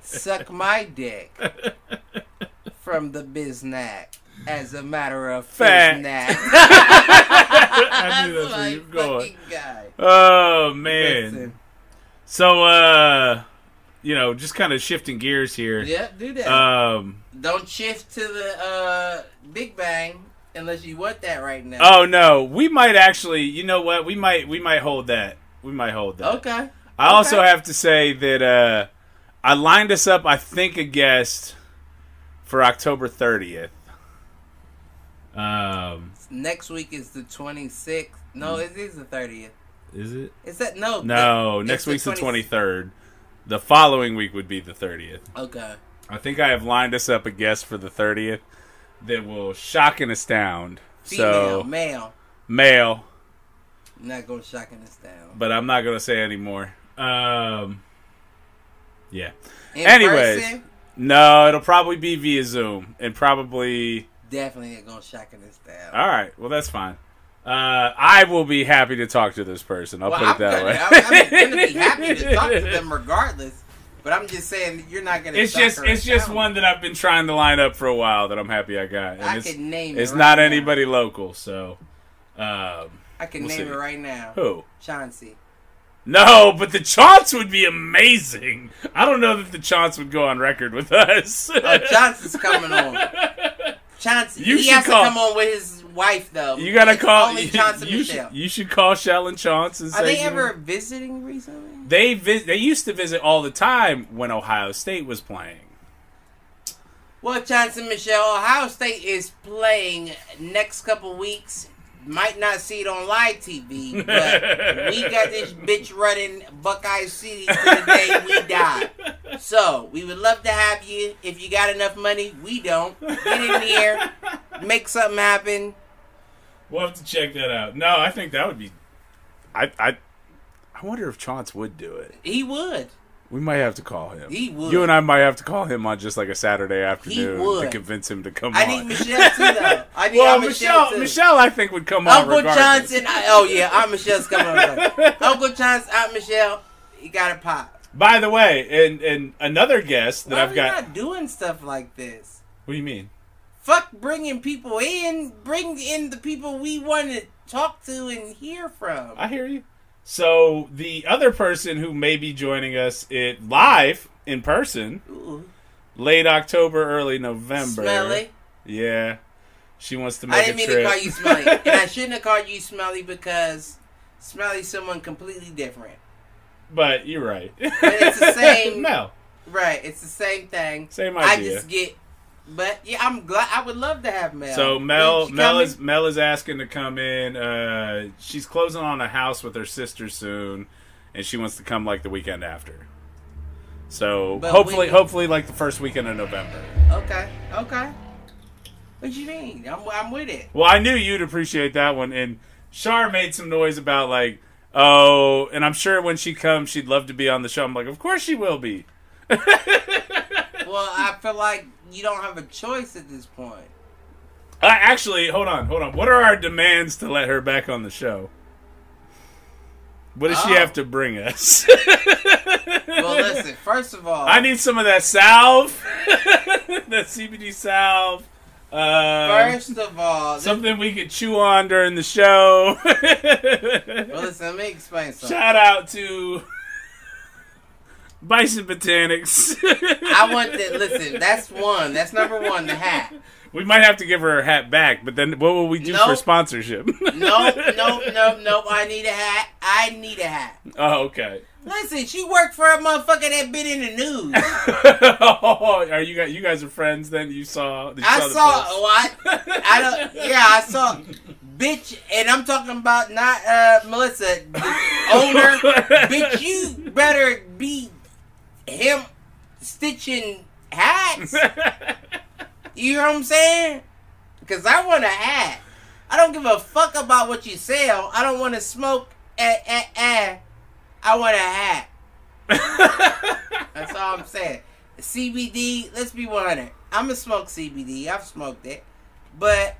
Suck my dick from the biznack. As a matter of Fact. I knew that's where you were going. guy. Oh man. Listen. So uh you know, just kind of shifting gears here. Yep, do that. Um Don't shift to the uh, Big Bang unless you want that right now. oh no, we might actually, you know what? We might we might hold that. We might hold that. Okay. I also okay. have to say that uh I lined us up I think a guest for October 30th. Um Next week is the 26th. No, it is the 30th. is it? Is that no? No, it's next week's the 23rd. The following week would be the 30th. Okay. I think I have lined us up a guest for the 30th that will shock and astound. Female, so, male. male, I'm not gonna shocking us down. but I'm not going to say anymore. Um, yeah. In anyways. person, No, it'll probably be via Zoom and probably. definitely gonna shocking us down. All right, well, that's fine. Uh, I will be happy to talk to this person. I'll well, put it that gonna, way. I'm, I'm gonna be happy to talk to them regardless. But I'm just saying you're not gonna. It's just it's just one that I've been trying to line up for a while that I'm happy I got. And I it's, can name. it's it not right anybody local, so um, I can we'll name see. it right now. who? Chauncey. No, but the Chaunce would be amazing. I don't know that the Chaunce would go on record with us. Oh, Chauncey's coming on. Chauncey. You he should has call- to come on with his wife though. you gotta It's call. only Chauncey you Michelle. should, you should call Shell and Chaunce and Are they ever know- visiting recently? They vis- They used to visit all the time when Ohio State was playing. Well, Chauncey Michelle, Ohio State is playing next couple weeks. Might not see it on live TV, but we got this bitch running Buckeye City to the day we die. So we would love to have you if you got enough money. We don't. Get in here, make something happen. We'll have to check that out. No, I think that would be. I I I wonder if Chaunce would do it. He would. We might have to call him. He would. You and I might have to call him on just like a Saturday afternoon to would. convince him to come I on. need Michelle too, though. I need well, Michelle, Michelle, Michelle. I think would come on Uncle. Johnson. I, oh yeah, Aunt Michelle's coming on. Uncle Johnson, Aunt Michelle, you got to pop. By the way, and and another guest that Why I've got. not doing stuff like this? What do you mean? Fuck bringing people in. Bring in the people we want to talk to and hear from. I hear you. So the other person who may be joining us it live in person, Ooh, late October, early November. smelly. Yeah, she wants to make I didn't mean trip. to call you smelly, and I shouldn't have called you smelly because smelly's someone completely different. But you're right. But it's the same- no, Right? It's the same thing. same idea. I just get. But yeah, I'm glad. I would love to have Mel. So Mel, Mel coming? is Mel is asking to come in. Uh, she's closing on a house with her sister soon, and she wants to come like the weekend after. So But hopefully, we- hopefully, like the first weekend of November. Okay. Okay. What do you mean? I'm, I'm with it. Well, I knew you'd appreciate that one, and Shar made some noise about like, oh, and I'm sure when she comes, she'd love to be on the show. I'm like, of course she will be. Well, I feel like you don't have a choice at this point. Uh, actually, hold on, hold on. What are our demands to let her back on the show? What does she Oh. have to bring us? Well, listen. First of all, I need some of that salve, that CBD salve. Uh, First of all, this, something we could chew on during the show. well, listen. Let me explain something. Shout out to Bison Botanics. I want to listen. That's one. That's number one. The hat. we might have to give her her hat back, but then what will we do for sponsorship? Nope, nope, nope, nope. I need a hat. I need a hat. oh, okay. Listen, she worked for a motherfucker that been in the news. oh, are you guys? You guys are friends? Then you saw? you I saw post? what? I don't. Yeah, I saw. Bitch, and I'm talking about not uh Melissa, the owner. Bitch, you better be him stitching hats. You know what I'm saying? Because I want a hat. I don't give a fuck about what you sell. I don't want to smoke. Eh, eh, eh. I want a hat. That's all I'm saying. CBD, let's be 100. I'm going to smoke CBD. I've smoked it. But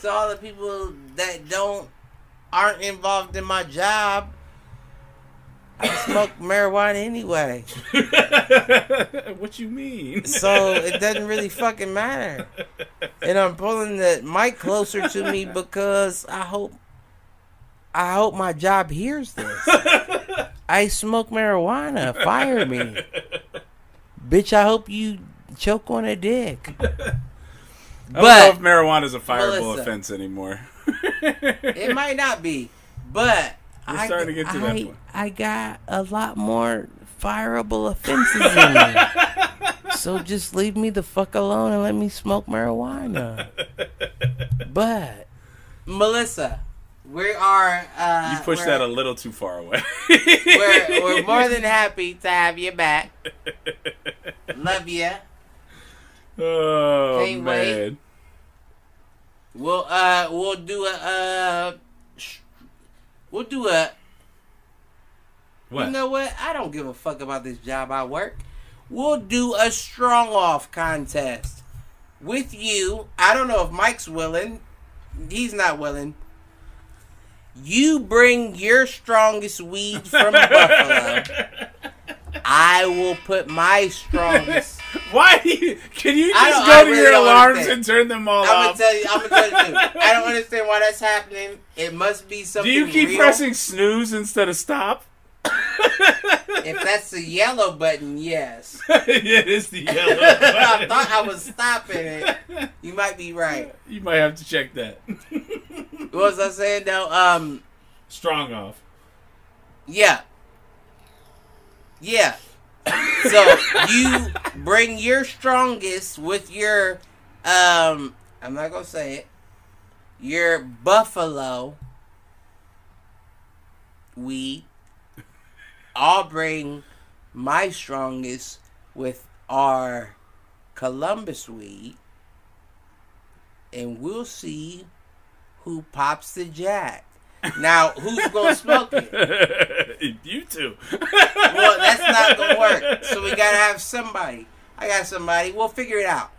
to all the people that don't, aren't involved in my job, I smoke marijuana anyway. what you mean? So it doesn't really fucking matter. And I'm pulling the mic closer to me because I hope I hope my job hears this. I smoke marijuana. Fire me. Bitch, I hope you choke on a dick. I don't know if marijuana is a fireable Melissa. offense anymore. it might not be. But We're I, starting to get to that I, point. I got a lot more fireable offenses in me. so just leave me the fuck alone and let me smoke marijuana. But Melissa, we are. Uh, you pushed that a little too far away. we're, we're more than happy to have you back. Love you. Oh Can't wait. man. We'll uh we'll do a uh we'll do a What? You know what? I don't give a fuck about this job I work. We'll do a strong off contest with you. I don't know if Mike's willing. He's not willing. You bring your strongest weed from Buffalo. I will put my strongest. Why? do you- Can you just go to really your alarms understand. and turn them all I'm gonna tell you. I'm gonna tell you. I don't understand why that's happening. It must be Do something. you keep real. pressing snooze instead of stop? If that's the yellow button, yes. it is the yellow. I thought I was stopping it. You might be right. You might have to check that. What was I saying though? Um, Strong off. yeah, yeah. So you bring your strongest with your, um, I'm not gonna say it. Your buffalo weed. I'll bring my strongest with our Columbus weed, and we'll see who pops the jack. Now, who's gonna smoke it? you two. Well, that's not gonna work. So we gotta have somebody. I got somebody. We'll figure it out.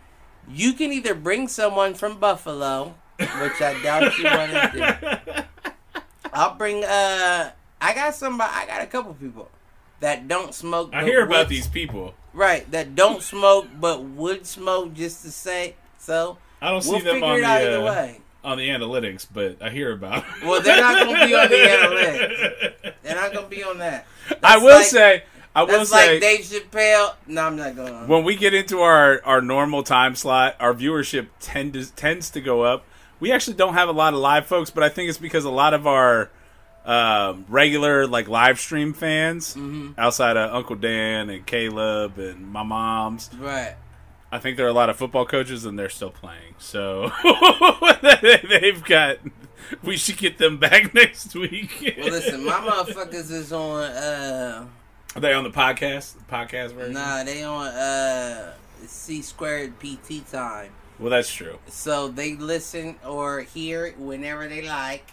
You can either bring someone from Buffalo, which I doubt you want to do. I'll bring. Uh, I got somebody. I got a couple people that don't smoke. I hear about would- these people. Right, that don't smoke but would smoke just to say so. I don't see We'll them on it out either the uh, way. on the analytics, but I hear about. 'em. Well, they're not gonna be on the analytics. They're not gonna be on that. I will like- say, I will That's say, like Dave Chappelle. No, I'm not going. when we get into our, our normal time slot, our viewership tend to, tends to go up. We actually don't have a lot of live folks, but I think it's because a lot of our um, regular like live stream fans, Mm-hmm. outside of Uncle Dan and Caleb and my mom's, Right. I think there are a lot of football coaches and they're still playing. So they've got. We should get them back next week. Well, listen, my motherfuckers is on. uh Are they on the podcast? The podcast version? Nah, they on uh C squared PT time. Well, that's true. So they listen or hear it whenever they like.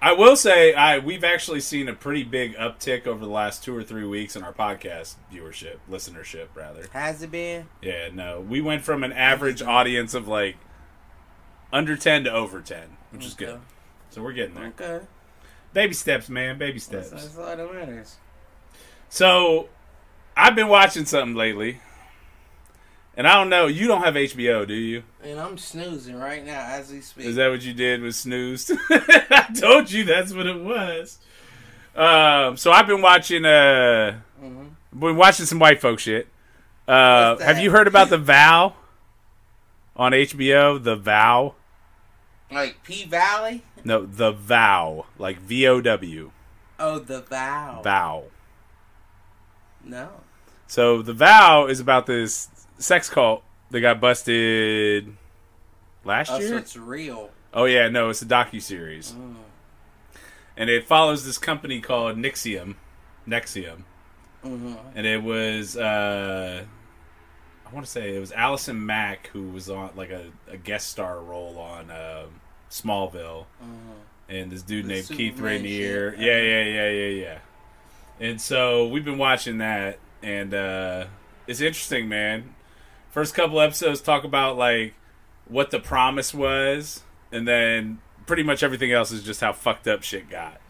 I will say, I we've actually seen a pretty big uptick over the last two or three weeks in our podcast viewership, listenership, rather. Has it been? Yeah, no, we went from an average audience of like under ten to over ten, which is good. So we're getting there. Okay. Baby steps, man. Baby steps. That's, that's all that matters. So I've been watching something lately, and I don't know. You don't have HBO, do you? And I'm snoozing right now as we speak. Is that what you did with snoozed? I told you that's what it was. Um, so I've been watching. Uh, Mhm. been watching some white folk shit. Uh, have you heard about the Vow on HBO? The Vow. Like P Valley? No, the Vow, like V O W. Oh, the vow. Vow. No. So the Vow is about this sex cult that got busted last Oh, so year. it's real. Oh yeah, no, it's a docu series, Mm. and it follows this company called Nixium, NXIVM, hmm and it was uh, I want to say it was Allison Mack who was on like a, a guest star role on um Smallville, hmm and this dude The named Keith Superman Raniere. shit. Yeah, yeah, yeah, yeah, yeah. And so we've been watching that, and uh, it's interesting, man. First couple episodes talk about like what the promise was, and then pretty much everything else is just how fucked up shit got.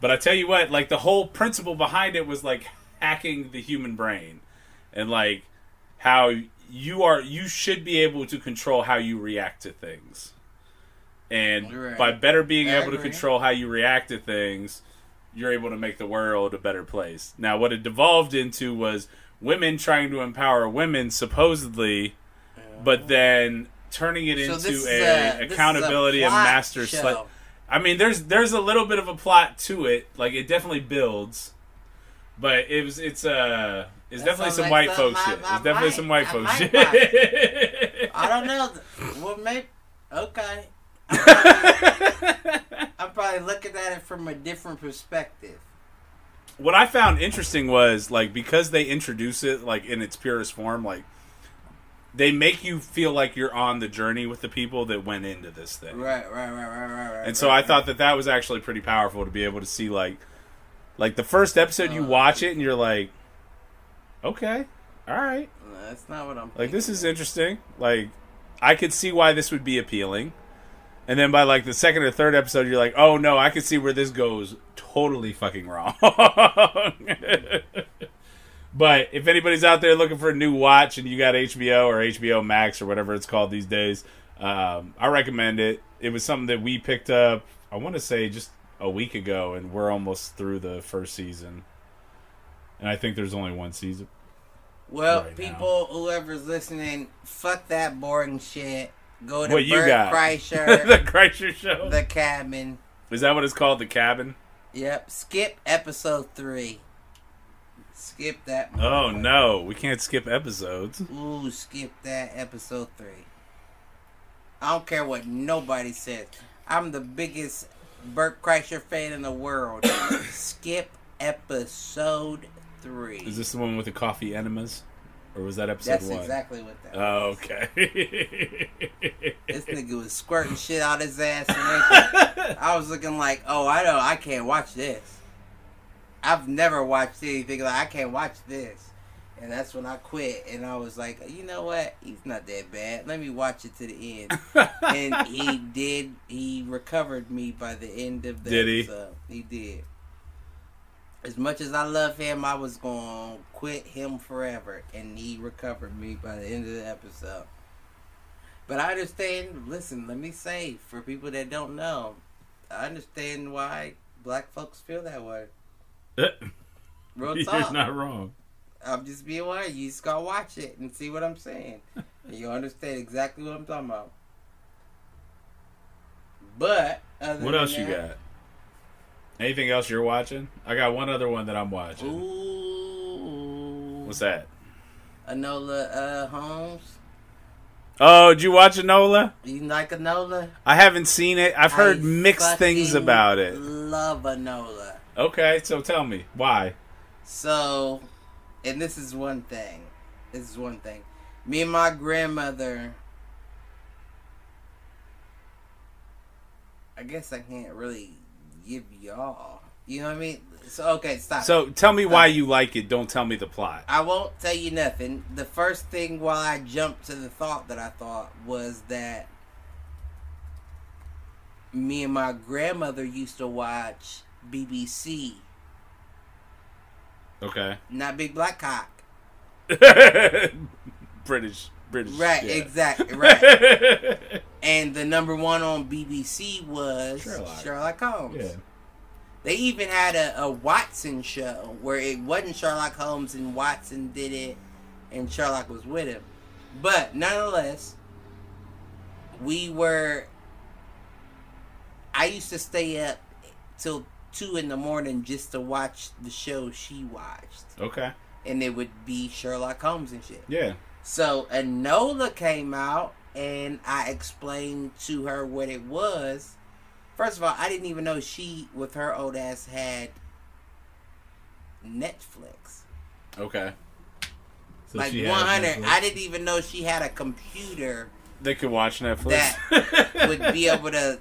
But I tell you what, like the whole principle behind it was like hacking the human brain, and like how you are you should be able to control how you react to things. And Right. by better being I able to control how you react to things, you're able to make the world a better place. Now, what it devolved into was women trying to empower women, supposedly, but then turning it So into a, a- a accountability of master slave. I mean, there's there's a little bit of a plot to it. Like it definitely builds, but it was it's uh it's That definitely some white folks folk I- shit. It's definitely might- some white folks folk might shit. I don't know. Well, maybe. Okay. I'm probably, I'm probably looking at it from a different perspective. What I found interesting was like because they introduce it like in its purest form, like they make you feel like you're on the journey with the people that went into this thing. Right, right, right, right, right, right. And so I thought that that was actually pretty powerful to be able to see like like the first episode you Uh, watch it and you're like okay, all right. That's not what I'm. Like this is interesting. Like I could see why this would be appealing. And then by like the second or third episode you're like, "Oh no, I can see where this goes totally fucking wrong." but if anybody's out there looking for a new watch and you got HBO or HBO Max or whatever it's called these days, um, I recommend it. It was something that we picked up I want to say just a week ago and we're almost through the first season. And I think there's only one season. Well, right now. people, whoever's listening, fuck that boring shit. Go to what Bert? Kreischer, the Kreischer show. the cabin. Is that what it's called? The cabin? Yep. Skip episode three. Skip that. Oh no, we can't skip episodes. Ooh, skip that episode three. I don't care what nobody says. I'm the biggest Bert Kreischer fan in the world. skip episode three. Is this the one with the coffee enemas, or was that episode That's one? exactly what that. Oh, okay. This nigga was squirting shit out his ass and everything. I was looking like, oh, I know, I can't watch this. I've never watched anything like I can't watch this. And that's when I quit, and I was like, you know what? He's not that bad. Let me watch it to the end. and he did. He recovered me by the end of the Did he? episode. He did. As much as I love him, I was going to quit him forever, and he recovered me by the end of the episode. But I understand. Listen, let me say for people that don't know, I understand why black folks feel that way. Real You're talk. not wrong. I'm just being aware. You just gotta watch it and see what I'm saying. and you'll understand exactly what I'm talking about. But other What else you got? Anything else you're watching? I got one other one that I'm watching. Ooh. What's that? Enola uh, Holmes. Oh, did you watch Enola? You like Enola? I haven't seen it. I've heard I mixed things about it. Love Enola. Okay, so tell me why. So, and this is one thing. This is one thing. Me and my grandmother. I guess I can't really give y'all. You know what I mean? So okay, stop. So tell me why you like it. Don't tell me the plot. I won't tell you nothing. The first thing while I jumped to the thought that I thought was that me and my grandmother used to watch BBC, Okay. not Big Black Cock. British, British. Right, exactly, right. and the number one on BBC was Sherlock. Sherlock, Holmes. yeah. They even had a, a Watson show where it wasn't Sherlock Holmes and Watson did it, and Sherlock was with him. But nonetheless, we were. I used to stay up till two in the morning just to watch the show she watched, Okay. and it would be Sherlock Holmes and shit. Yeah. So Enola came out, and I explained to her what it was. First of all, I didn't even know she, with her old ass, had Netflix. Okay. So like she one hundred. Netflix. I didn't even know she had a computer They could watch Netflix. That would be able to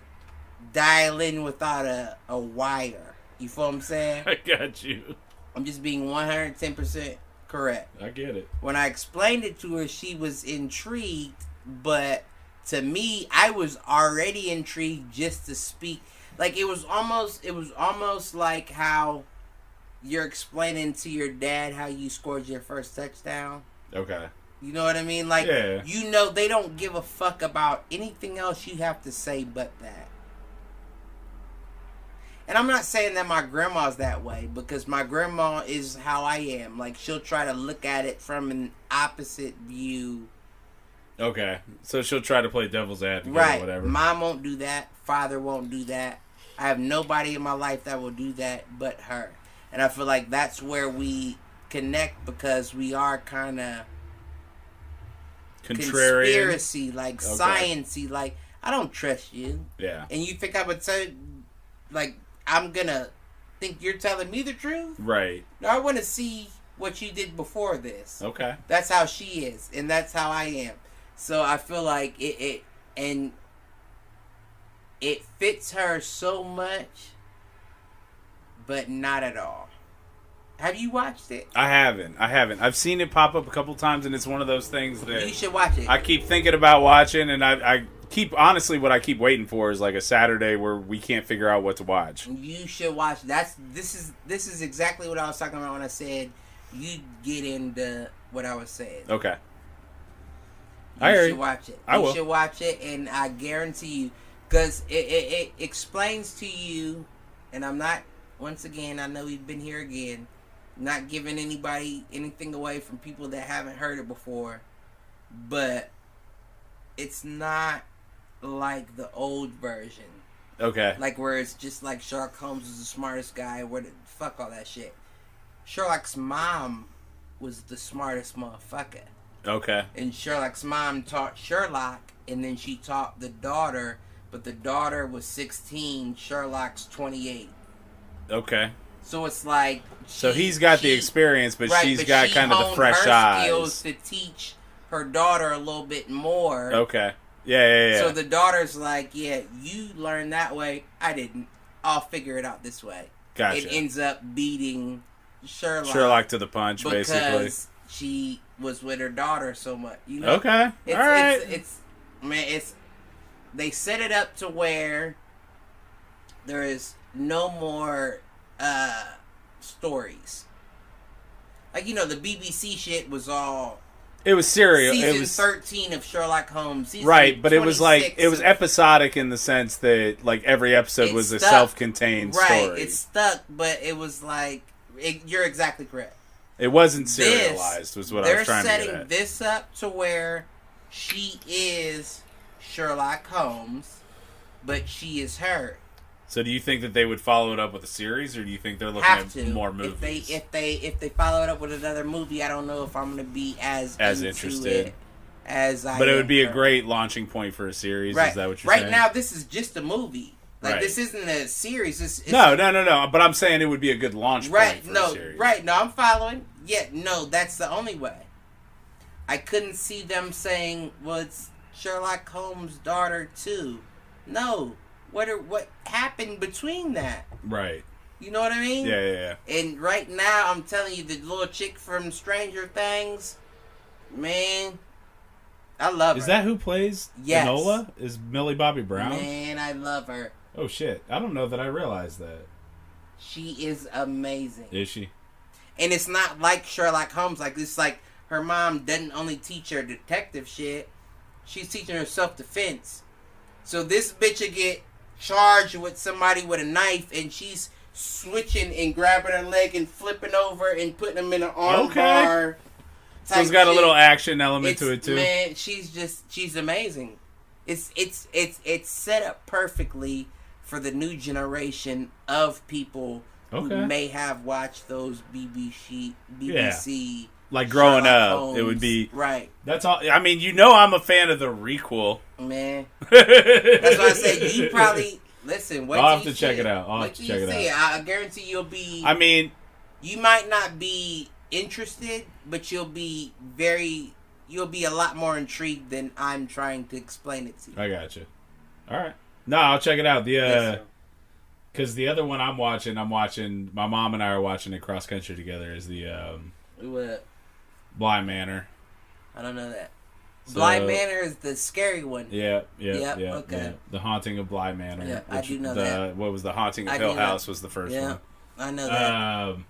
dial in without a, a wire. You feel what I'm saying? I got you. I'm just being 110% correct. I get it. When I explained it to her, she was intrigued, but to me, I was already intrigued just to speak. Like it was almost it was almost like how you're explaining to your dad how you scored your first touchdown. Okay. You know what I mean? Like Yeah. you know they don't give a fuck about anything else you have to say but that. And I'm not saying that my grandma's that way because my grandma is how I am. Like she'll try to look at it from an opposite view. Okay. So she'll try to play devil's advocate Right. or whatever. Mom won't do that. Father won't do that. I have nobody in my life that will do that but her. And I feel like that's where we connect because we are kind of Contrarian. conspiracy, like Okay. sciency. Like I don't trust you, Yeah. and you think I would say, like I'm gonna think you're telling me the truth? Right. No, I want to see what you did before this. Okay. That's how she is, and that's how I am. So I feel like it, it and it fits her so much, but not at all. Have you watched it? I haven't. I haven't. I've seen it pop up a couple times, and it's one of those things that You should watch it. I keep thinking about watching, and I, I keep honestly what I keep waiting for is like a Saturday where we can't figure out what to watch. You should watch. That's this is this is exactly what I was talking about when I said you get into what I was saying. Okay. You I should you. watch it. I you will. should watch it, and I guarantee you, because it, it, it explains to you, and I'm not. Once again, I know we've been here again, not giving anybody anything away from people that haven't heard it before, but it's not like the old version. Okay. Like where it's just like Sherlock Holmes is the smartest guy. Where the fuck all that shit. Sherlock's mom was the smartest motherfucker, Okay. and Sherlock's mom taught Sherlock, and then she taught the daughter. But the daughter was sixteen. Sherlock's twenty eight. Okay. So it's like So she- he's got the experience, but right, she's but got she kind of the fresh her eyes. skills to teach her daughter a little bit more. Okay. Yeah, yeah, yeah. So the daughter's like, "Yeah, you learned that way. I didn't. I'll figure it out this way." gotcha. It ends up beating Sherlock, Sherlock to the punch, because basically. she was with her daughter so much. You know, Okay. it's, All right. it's it's man, it's they set it up to where there is no more uh stories. Like you know, the BBC shit was all it was serial. season It was thirteen of Sherlock Holmes. Season right, but it was like it was episodic in the sense that like every episode It was a self-contained story. right. story. It's stuck, but it was like it, you're exactly correct. it wasn't This- serialized. was what I They're was trying to setting get at. this up to where she is Sherlock Holmes, but she is her. So do you think that they would follow it up with a series, or do you think they're looking Have at to more movies? If they if they if they follow it up with another movie, I don't know if I'm gonna be as As interested. as I. but it would be a great launching point for a series. right. Is that what you're right saying? now, this is just a movie. Like Right. this isn't a series. This it's, no, no, no, no. But I'm saying it would be a good launch Right. point for a No. Right. No, I'm following. Yeah. No, that's the only way. I couldn't see them saying, "Well, it's Sherlock Holmes' daughter too." No. What are, what happened between that? Right. You know what I mean? Yeah, yeah, yeah. And right now, I'm telling you, the little chick from Stranger Things, man, I love her. Is her. that who plays Yes. Enola? Is Millie Bobby Brown? Man, I love her. Oh shit! I don't know that I realized that. She is amazing. Is she? And it's not like Sherlock Holmes. Like it's like her mom doesn't only teach her detective shit; she's teaching her self defense. So this bitch will get charged with somebody with a knife, and she's switching and grabbing her leg and flipping over and putting them in an arm Okay. bar. So it's got a little action element It's- to it too. Man, she's just she's amazing. It's it's it's it's set up perfectly for the new generation of people Okay. who may have watched those BBC BBC Like growing Sherlock up, it would be. right, That's all. I mean, you know, I'm a fan of the requel. Man. That's why I said you probably listen. Wait I'll have you to check see it out. I'll have to check it see I, I guarantee you'll be. I mean, you might not be interested, but you'll be very. You'll be a lot more intrigued than I'm trying to explain it to you. I got you. All right. No, I'll check it out. The uh, because the other one I'm watching, I'm watching. My mom and I are watching it cross country together. Is the um, What? Blind Manor. I don't know that. So- Blind Manor is the scary one. Yeah, yeah, Yep, yeah. okay. yeah. The Haunting of Bly Manor. Yeah, I do know the, that. What was the Haunting of I Hill. House was the first Yeah, one. I know that. Um,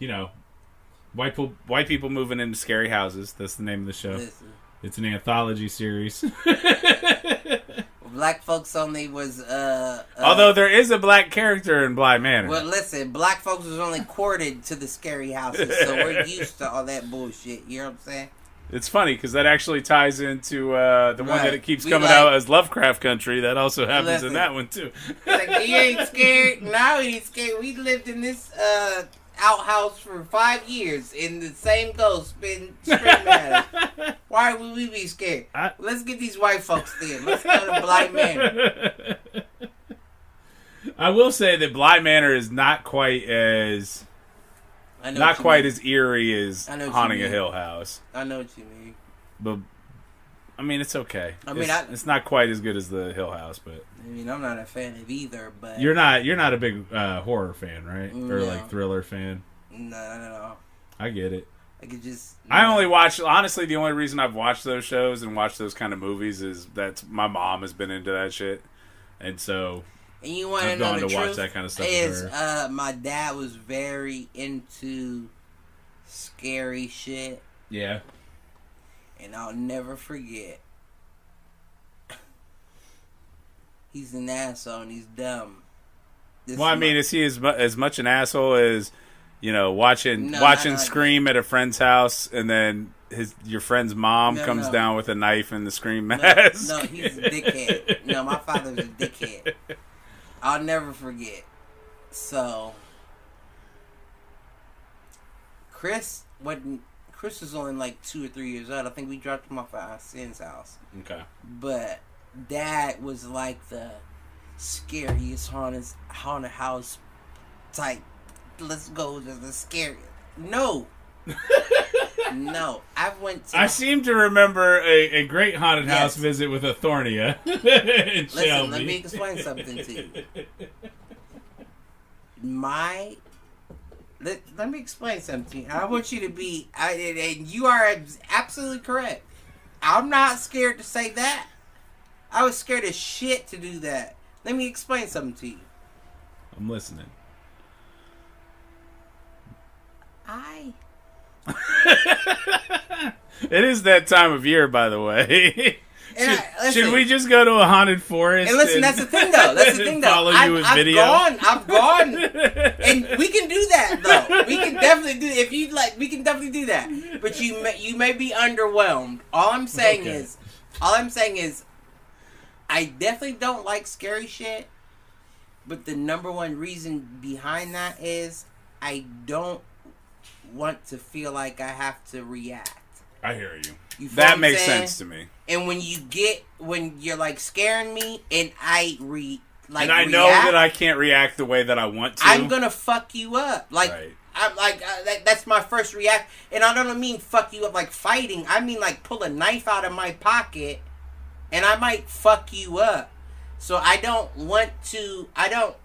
you know, white people, white people moving into scary houses. That's the name of the show. Listen, It's an anthology series. black folks only was uh, uh Although there is a black character in Bly Manor. well listen black folks was only courted to the scary houses so we're used to all that bullshit you know what i'm saying It's funny because that actually ties into uh, the one that it keeps We coming like- out as Lovecraft Country. That also happens Listen. in that one too. like he ain't scared. Now he's scared. We lived in this uh outhouse for five years and the same ghost been screaming at us why would we be scared? I- let's get these white folks in let's go to blind man I will say that Bly Manor is not quite as I know not quite mean. as eerie as I know Haunting a. Hill House, i know what you mean but I mean it's okay. I mean, it's, I- it's not quite as good as the Hill House, but i mean i'm not a fan of either but you're not you're not a big uh, horror fan, right? Or like thriller fan. no no no I get it. i could just I only watch honestly the only reason I've watched those shows and watched those kind of movies is that my mom has been into that shit. And so And you want to know the to watch truth? that kind of stuff Is uh, my dad was very into scary shit, yeah. and I'll never forget. He's an asshole and he's dumb. This Well, I mean, is he as mu- as much an asshole as you know watching No, watching. Scream at a friend's house and then his your friend's mom No, comes no. down with a knife and the Scream mask? no, he's a dickhead. No, my father's a dickhead. I'll never forget. So, Chris, wasn't Chris was only like two or three years old. I think we dropped him off at our son's house. okay. but that was like the scariest haunted haunted house type. Let's go to the scariest. No, no. I've went to. I seem to remember a, a great haunted Yes. house visit with a Thornia Listen, Shelby. let me explain something to you. My. Let, let me explain something. I want you to be. I, and- and you are absolutely correct. I'm not scared to say that. I was scared as shit to do that. Let me explain something to you. I'm listening. I It is that time of year, by the way. And should, I- listen- should we just go to a haunted forest? and listen. That's the thing, though. That's the thing, though. Follow I've, you with I've video. gone. I've gone, and we can do that, though. We can definitely do. If you like, we can definitely do that. But you may, you may be underwhelmed. All I'm saying Okay. is, all I'm saying is, I definitely don't like scary shit. But the number one reason behind that is I don't want to feel like I have to react. I hear you. You That makes saying? sense to me. And when you get when you're like scaring me and I re like and I know that I can't react the way that I want to. I'm gonna fuck you up. Like Right. I'm like uh, that, that's my first react, and I don't mean fuck you up like fighting. I mean like pull a knife out of my pocket, and I might fuck you up. So I don't want to. I don't.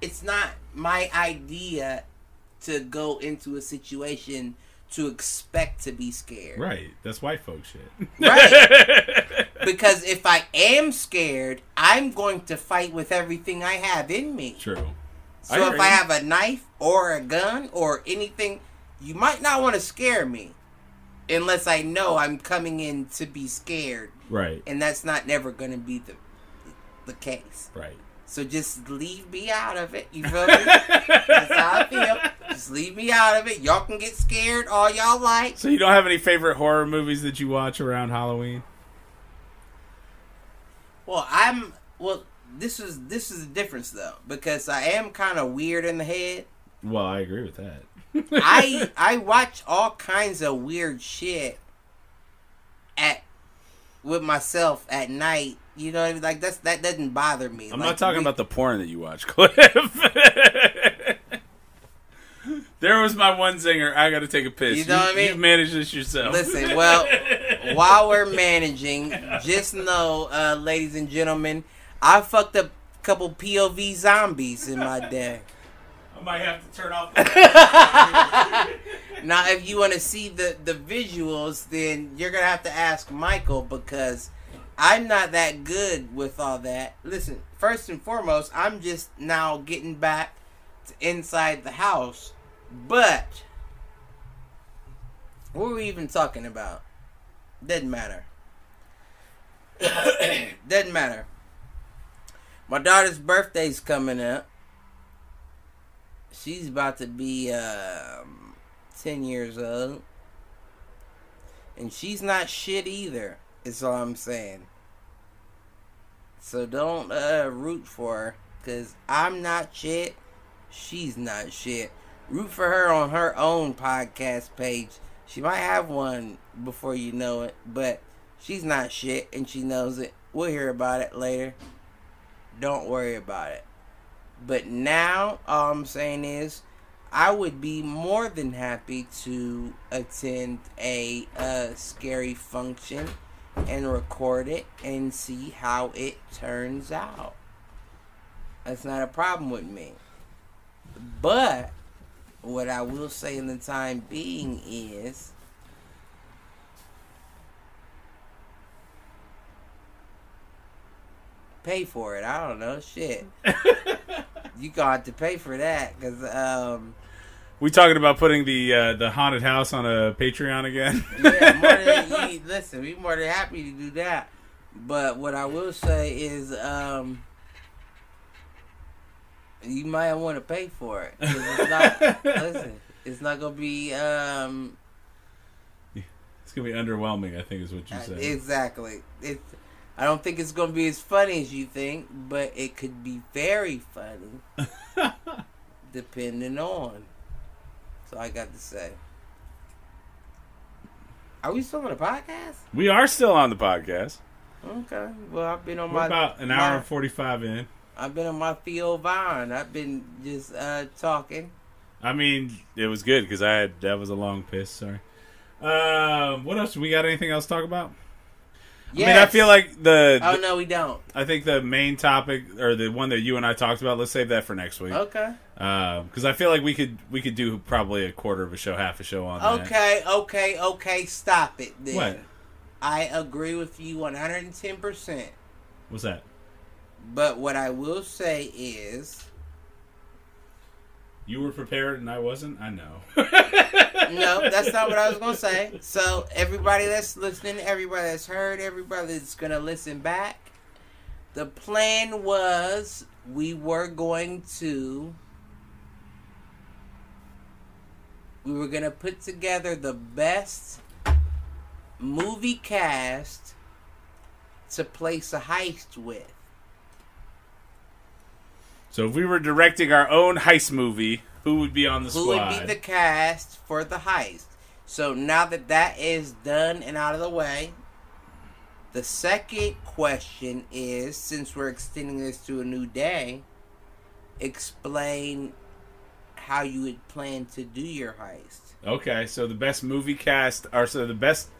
It's not my idea to go into a situation to expect to be scared. Right. That's white folk shit. Right. Because if I am scared, I'm going to fight with everything I have in me. True. So I if I have a knife or a gun or anything, you might not want to scare me unless I know I'm coming in to be scared, Right. and that's not never going to be the the case. Right. So just leave me out of it. You feel me? That's how I feel. Just leave me out of it. Y'all can get scared all y'all like. So you don't have any favorite horror movies that you watch around Halloween? Well, I'm well. This is this is the difference though because I am kind of weird in the head. Well, I agree with that. I I watch all kinds of weird shit at with myself at night. You know, what I mean? like that's that doesn't bother me. I'm Like, not talking we- about the porn that you watch, Cliff. there was my one zinger. I got to take a piss. You know what I mean? You've managed this yourself. Listen, well, while we're managing, just know, uh, ladies and gentlemen, I fucked up a couple POV zombies in my day. I might have to turn off. now, if you want to see the the visuals, then you're gonna have to ask Michael because I'm not that good with all that. Listen, first and foremost, I'm just now getting back to inside the house, but what were we even talking about? Doesn't matter. Doesn't matter. My daughter's birthday's coming up. She's about to be um, 10 years old. And she's not shit either, is all I'm saying. So don't uh, root for her, because I'm not shit. She's not shit. Root for her on her own podcast page. She might have one before you know it, but she's not shit and she knows it. We'll hear about it later. Don't worry about it. But now, all I'm saying is, I would be more than happy to attend a uh, scary function and record it and see how it turns out. That's not a problem with me. But what I will say in the time being is pay for it. I don't know. Shit. you got to pay for that because um, we talking about putting the uh, the haunted house on a Patreon again? yeah, more than, you, listen, we more than happy to do that. But what I will say is, um, you might want to pay for it. It's not, listen, it's not gonna be um, it's gonna be underwhelming. I think is what you uh, said. exactly. It's. I don't think it's gonna be as funny as you think, but it could be very funny, depending on. So I got to say. Are we still on the podcast? we are still on the podcast. Okay. Well, I've been on We're my about an hour my- and forty five in. I've been on my Theo Von. I've been just uh talking. I mean, it was good because I had that was a long piss. Sorry. Um, what else? We got anything else to talk about? I mean, I feel like the, Oh no, we don't. I think the main topic or the one that you and I talked about. Let's save that for next week. Okay. Uh, because I feel like we could we could do probably a quarter of a show, half a show on that. Okay. Okay. Okay. Stop it. Then. What? I agree with you one hundred and ten percent. What's that? But what I will say is, You were prepared and I wasn't. I know. no, that's not what I was gonna say. So everybody that's listening, everybody that's heard, everybody that's gonna listen back, the plan was we were going to we were gonna put together the best movie cast to place a heist with. So if we were directing our own heist movie, who would be on the who squad? would be the cast for the heist. So now that that is done and out of the way, the second question is since we're extending this to a new day, explain how you would plan to do your heist. okay, so the best movie cast, or so the best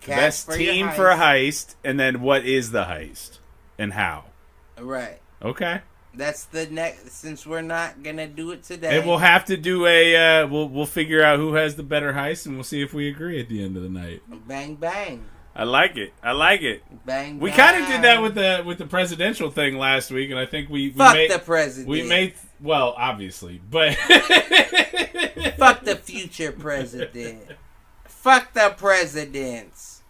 Cast best for team for a heist, and then what is the heist and how? Right. Okay, That's the next. Since we're not gonna do it today, and we'll have to do a uh, we'll we'll figure out who has the better heist, and we'll see if we agree at the end of the night. bang bang I like it. I like it. bang. We kind of did that with the with the presidential thing last week, and I think we, we fuck made the president. we made well obviously, but fuck the future president. fuck the presidents.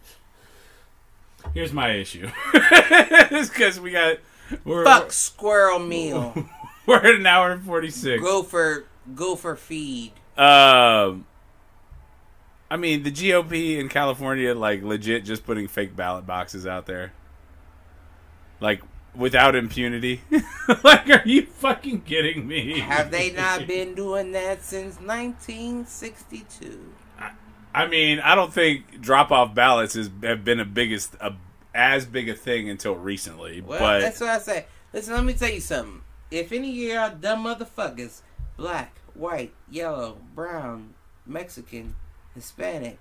Here's my issue. it's because we got We're, Fuck squirrel meal. We're at an hour and forty six. go for go for feed. Um, I mean, the GOP in California, like legit, just putting fake ballot boxes out there, like without impunity. like, are you fucking kidding me? Have they not been doing that since 1962? I mean, I don't think drop off ballots has have been a biggest a, as big a thing until recently. Well, but that's what I say. Listen, let me tell you something. If any of y'all dumb motherfuckers, black, white, yellow, brown, Mexican, Hispanic,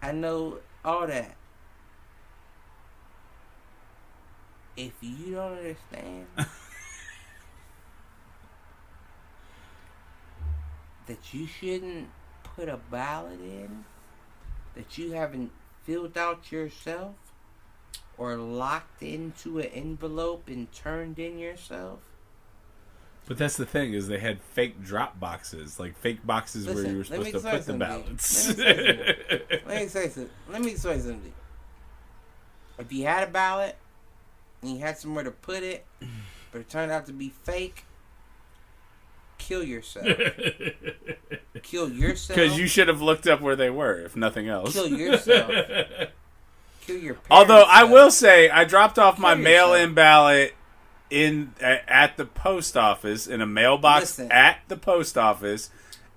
I know all that. If you don't understand that you shouldn't put a ballot in that you haven't filled out yourself or locked into an envelope and turned in yourself. but that's the thing is they had fake drop boxes, like fake boxes where you were supposed to put the ballots. Let me say something. Let me explain something. If you had a ballot and you had somewhere to put it, but it turned out to be fake, kill yourself. kill yourself. Because you should have looked up where they were, if nothing else. Kill yourself. kill your parents. Although I will say, I dropped off my mail-in ballot in at the post office in a mailbox Listen. at the post office,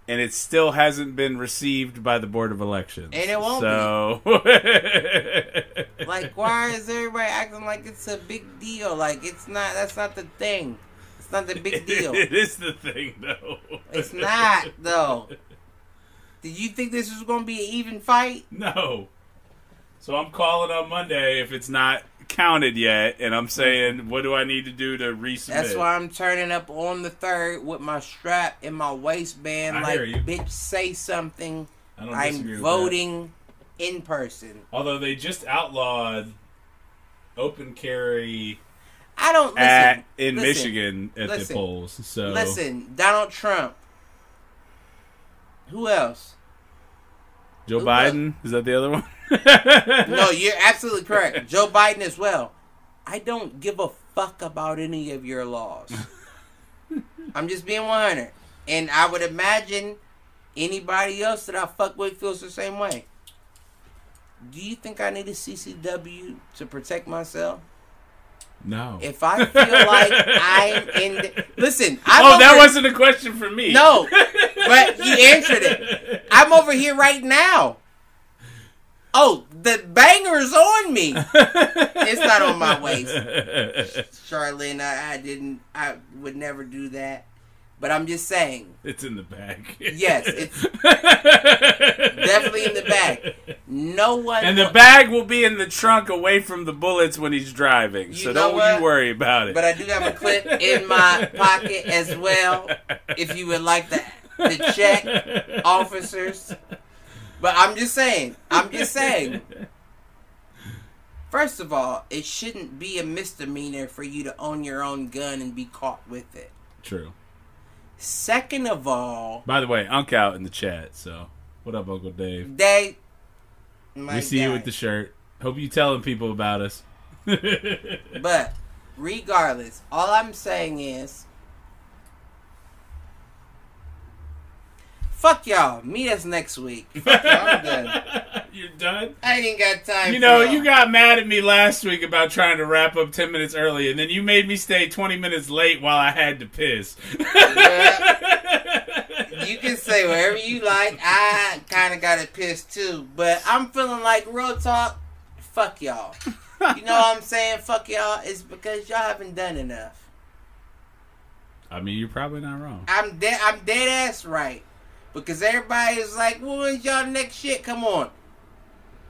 and it still hasn't been received by the board of elections. And it won't so, Like, why is everybody acting like it's a big deal? Like, it's not. That's not the thing. It's not the big deal. it is the thing, though. It's not though. Did you think this was going to be an even fight? No. So I'm calling on Monday if it's not counted yet, and I'm saying, what do I need to do to resubmit? That's why I'm turning up on the third with my strap in my waistband. I like, hear you. bitch, say something. I don't I'm disagree with voting in person. Although they just outlawed open carry I don't listen. at in listen, Michigan at the polls. So Listen, Donald Trump. Who else? Joe Biden is that the other one? No, you're absolutely correct. Joe Biden as well. I don't give a fuck about any of your laws. I'm just being 100. And I would imagine anybody else that I fuck with feels the same way. Do you think I need a CCW to protect myself? No. If I feel like I'm in. The, listen, I'm oh, that wasn't a question for me. No, but you answered it. I'm over here right now. Oh, the banger's on me. It's not on my waist. Charlene, I, I didn't. I would never do that. But I'm just saying. It's in the bag. Yes, it's definitely in the bag. No one. And the bag will be in the trunk away from the bullets when he's driving. So don't what? you worry about it. But I do have a clip in my pocket as well. If you would like to, to check, officers. But I'm just saying. I'm just saying. First of all, it shouldn't be a misdemeanor for you to own your own gun and be caught with it. True. Second of all, By the way, Unk out in the chat. So what up, Uncle Dave? they. My we see you with the shirt. Hope you telling people about us. But regardless, all I'm saying is fuck y'all. Meet us next week. Fuck y'all. I'm done. You're done. I ain't got time. You know, you got mad at me last week about trying to wrap up ten minutes early, and then you made me stay twenty minutes late while I had to piss. You can say whatever you like. I kind of got it pissed too, but I'm feeling like real talk. Fuck y'all. You know what I'm saying? Fuck y'all. It's because y'all haven't done enough. I mean, you're probably not wrong. I'm dead. I'm dead ass right. Because everybody is like, "Well, when's y'all next shit?" Come on,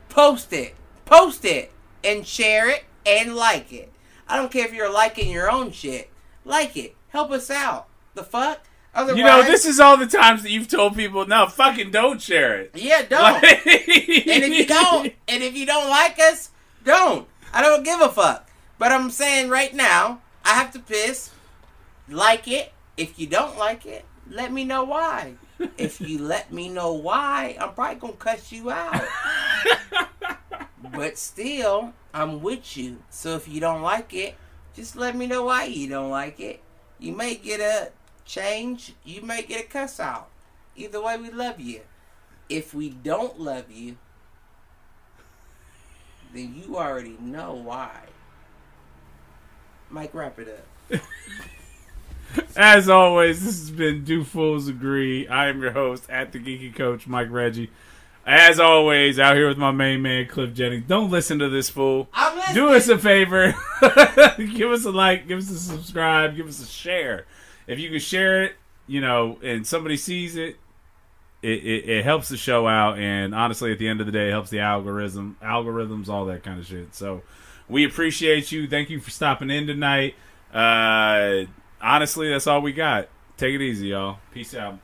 post it, post it, and share it and like it. I don't care if you're liking your own shit. Like it. Help us out. The fuck. Otherwise, You know, this is all the times that you've told people, no, fucking don't share it. yeah, don't. Like- and if you don't, and if you don't like us, don't. I don't give a fuck. But I'm saying right now, I have to piss. Like it. If you don't like it, let me know why. If you let me know why, I'm probably gonna cuss you out. but still, I'm with you. So if you don't like it, just let me know why you don't like it. You may get a change, you may get a cuss out. Either way, we love you. If we don't love you, then you already know why. Mike, wrap it up. As always, this has been Do Fools Agree. I am your host at the Geeky Coach, Mike Reggie. As always, out here with my main man, Cliff Jennings. Don't listen to this fool. I'm listening. Do us a favor. give us a like, give us a subscribe, give us a share if you can share it, you know, and somebody sees it, it, it, it, helps the show out. And honestly at the end of the day it helps the algorithm algorithms all that kind of shit. So we appreciate you. Thank you for stopping in tonight. Uh, honestly that's all we got. Take it easy y'all. Peace out.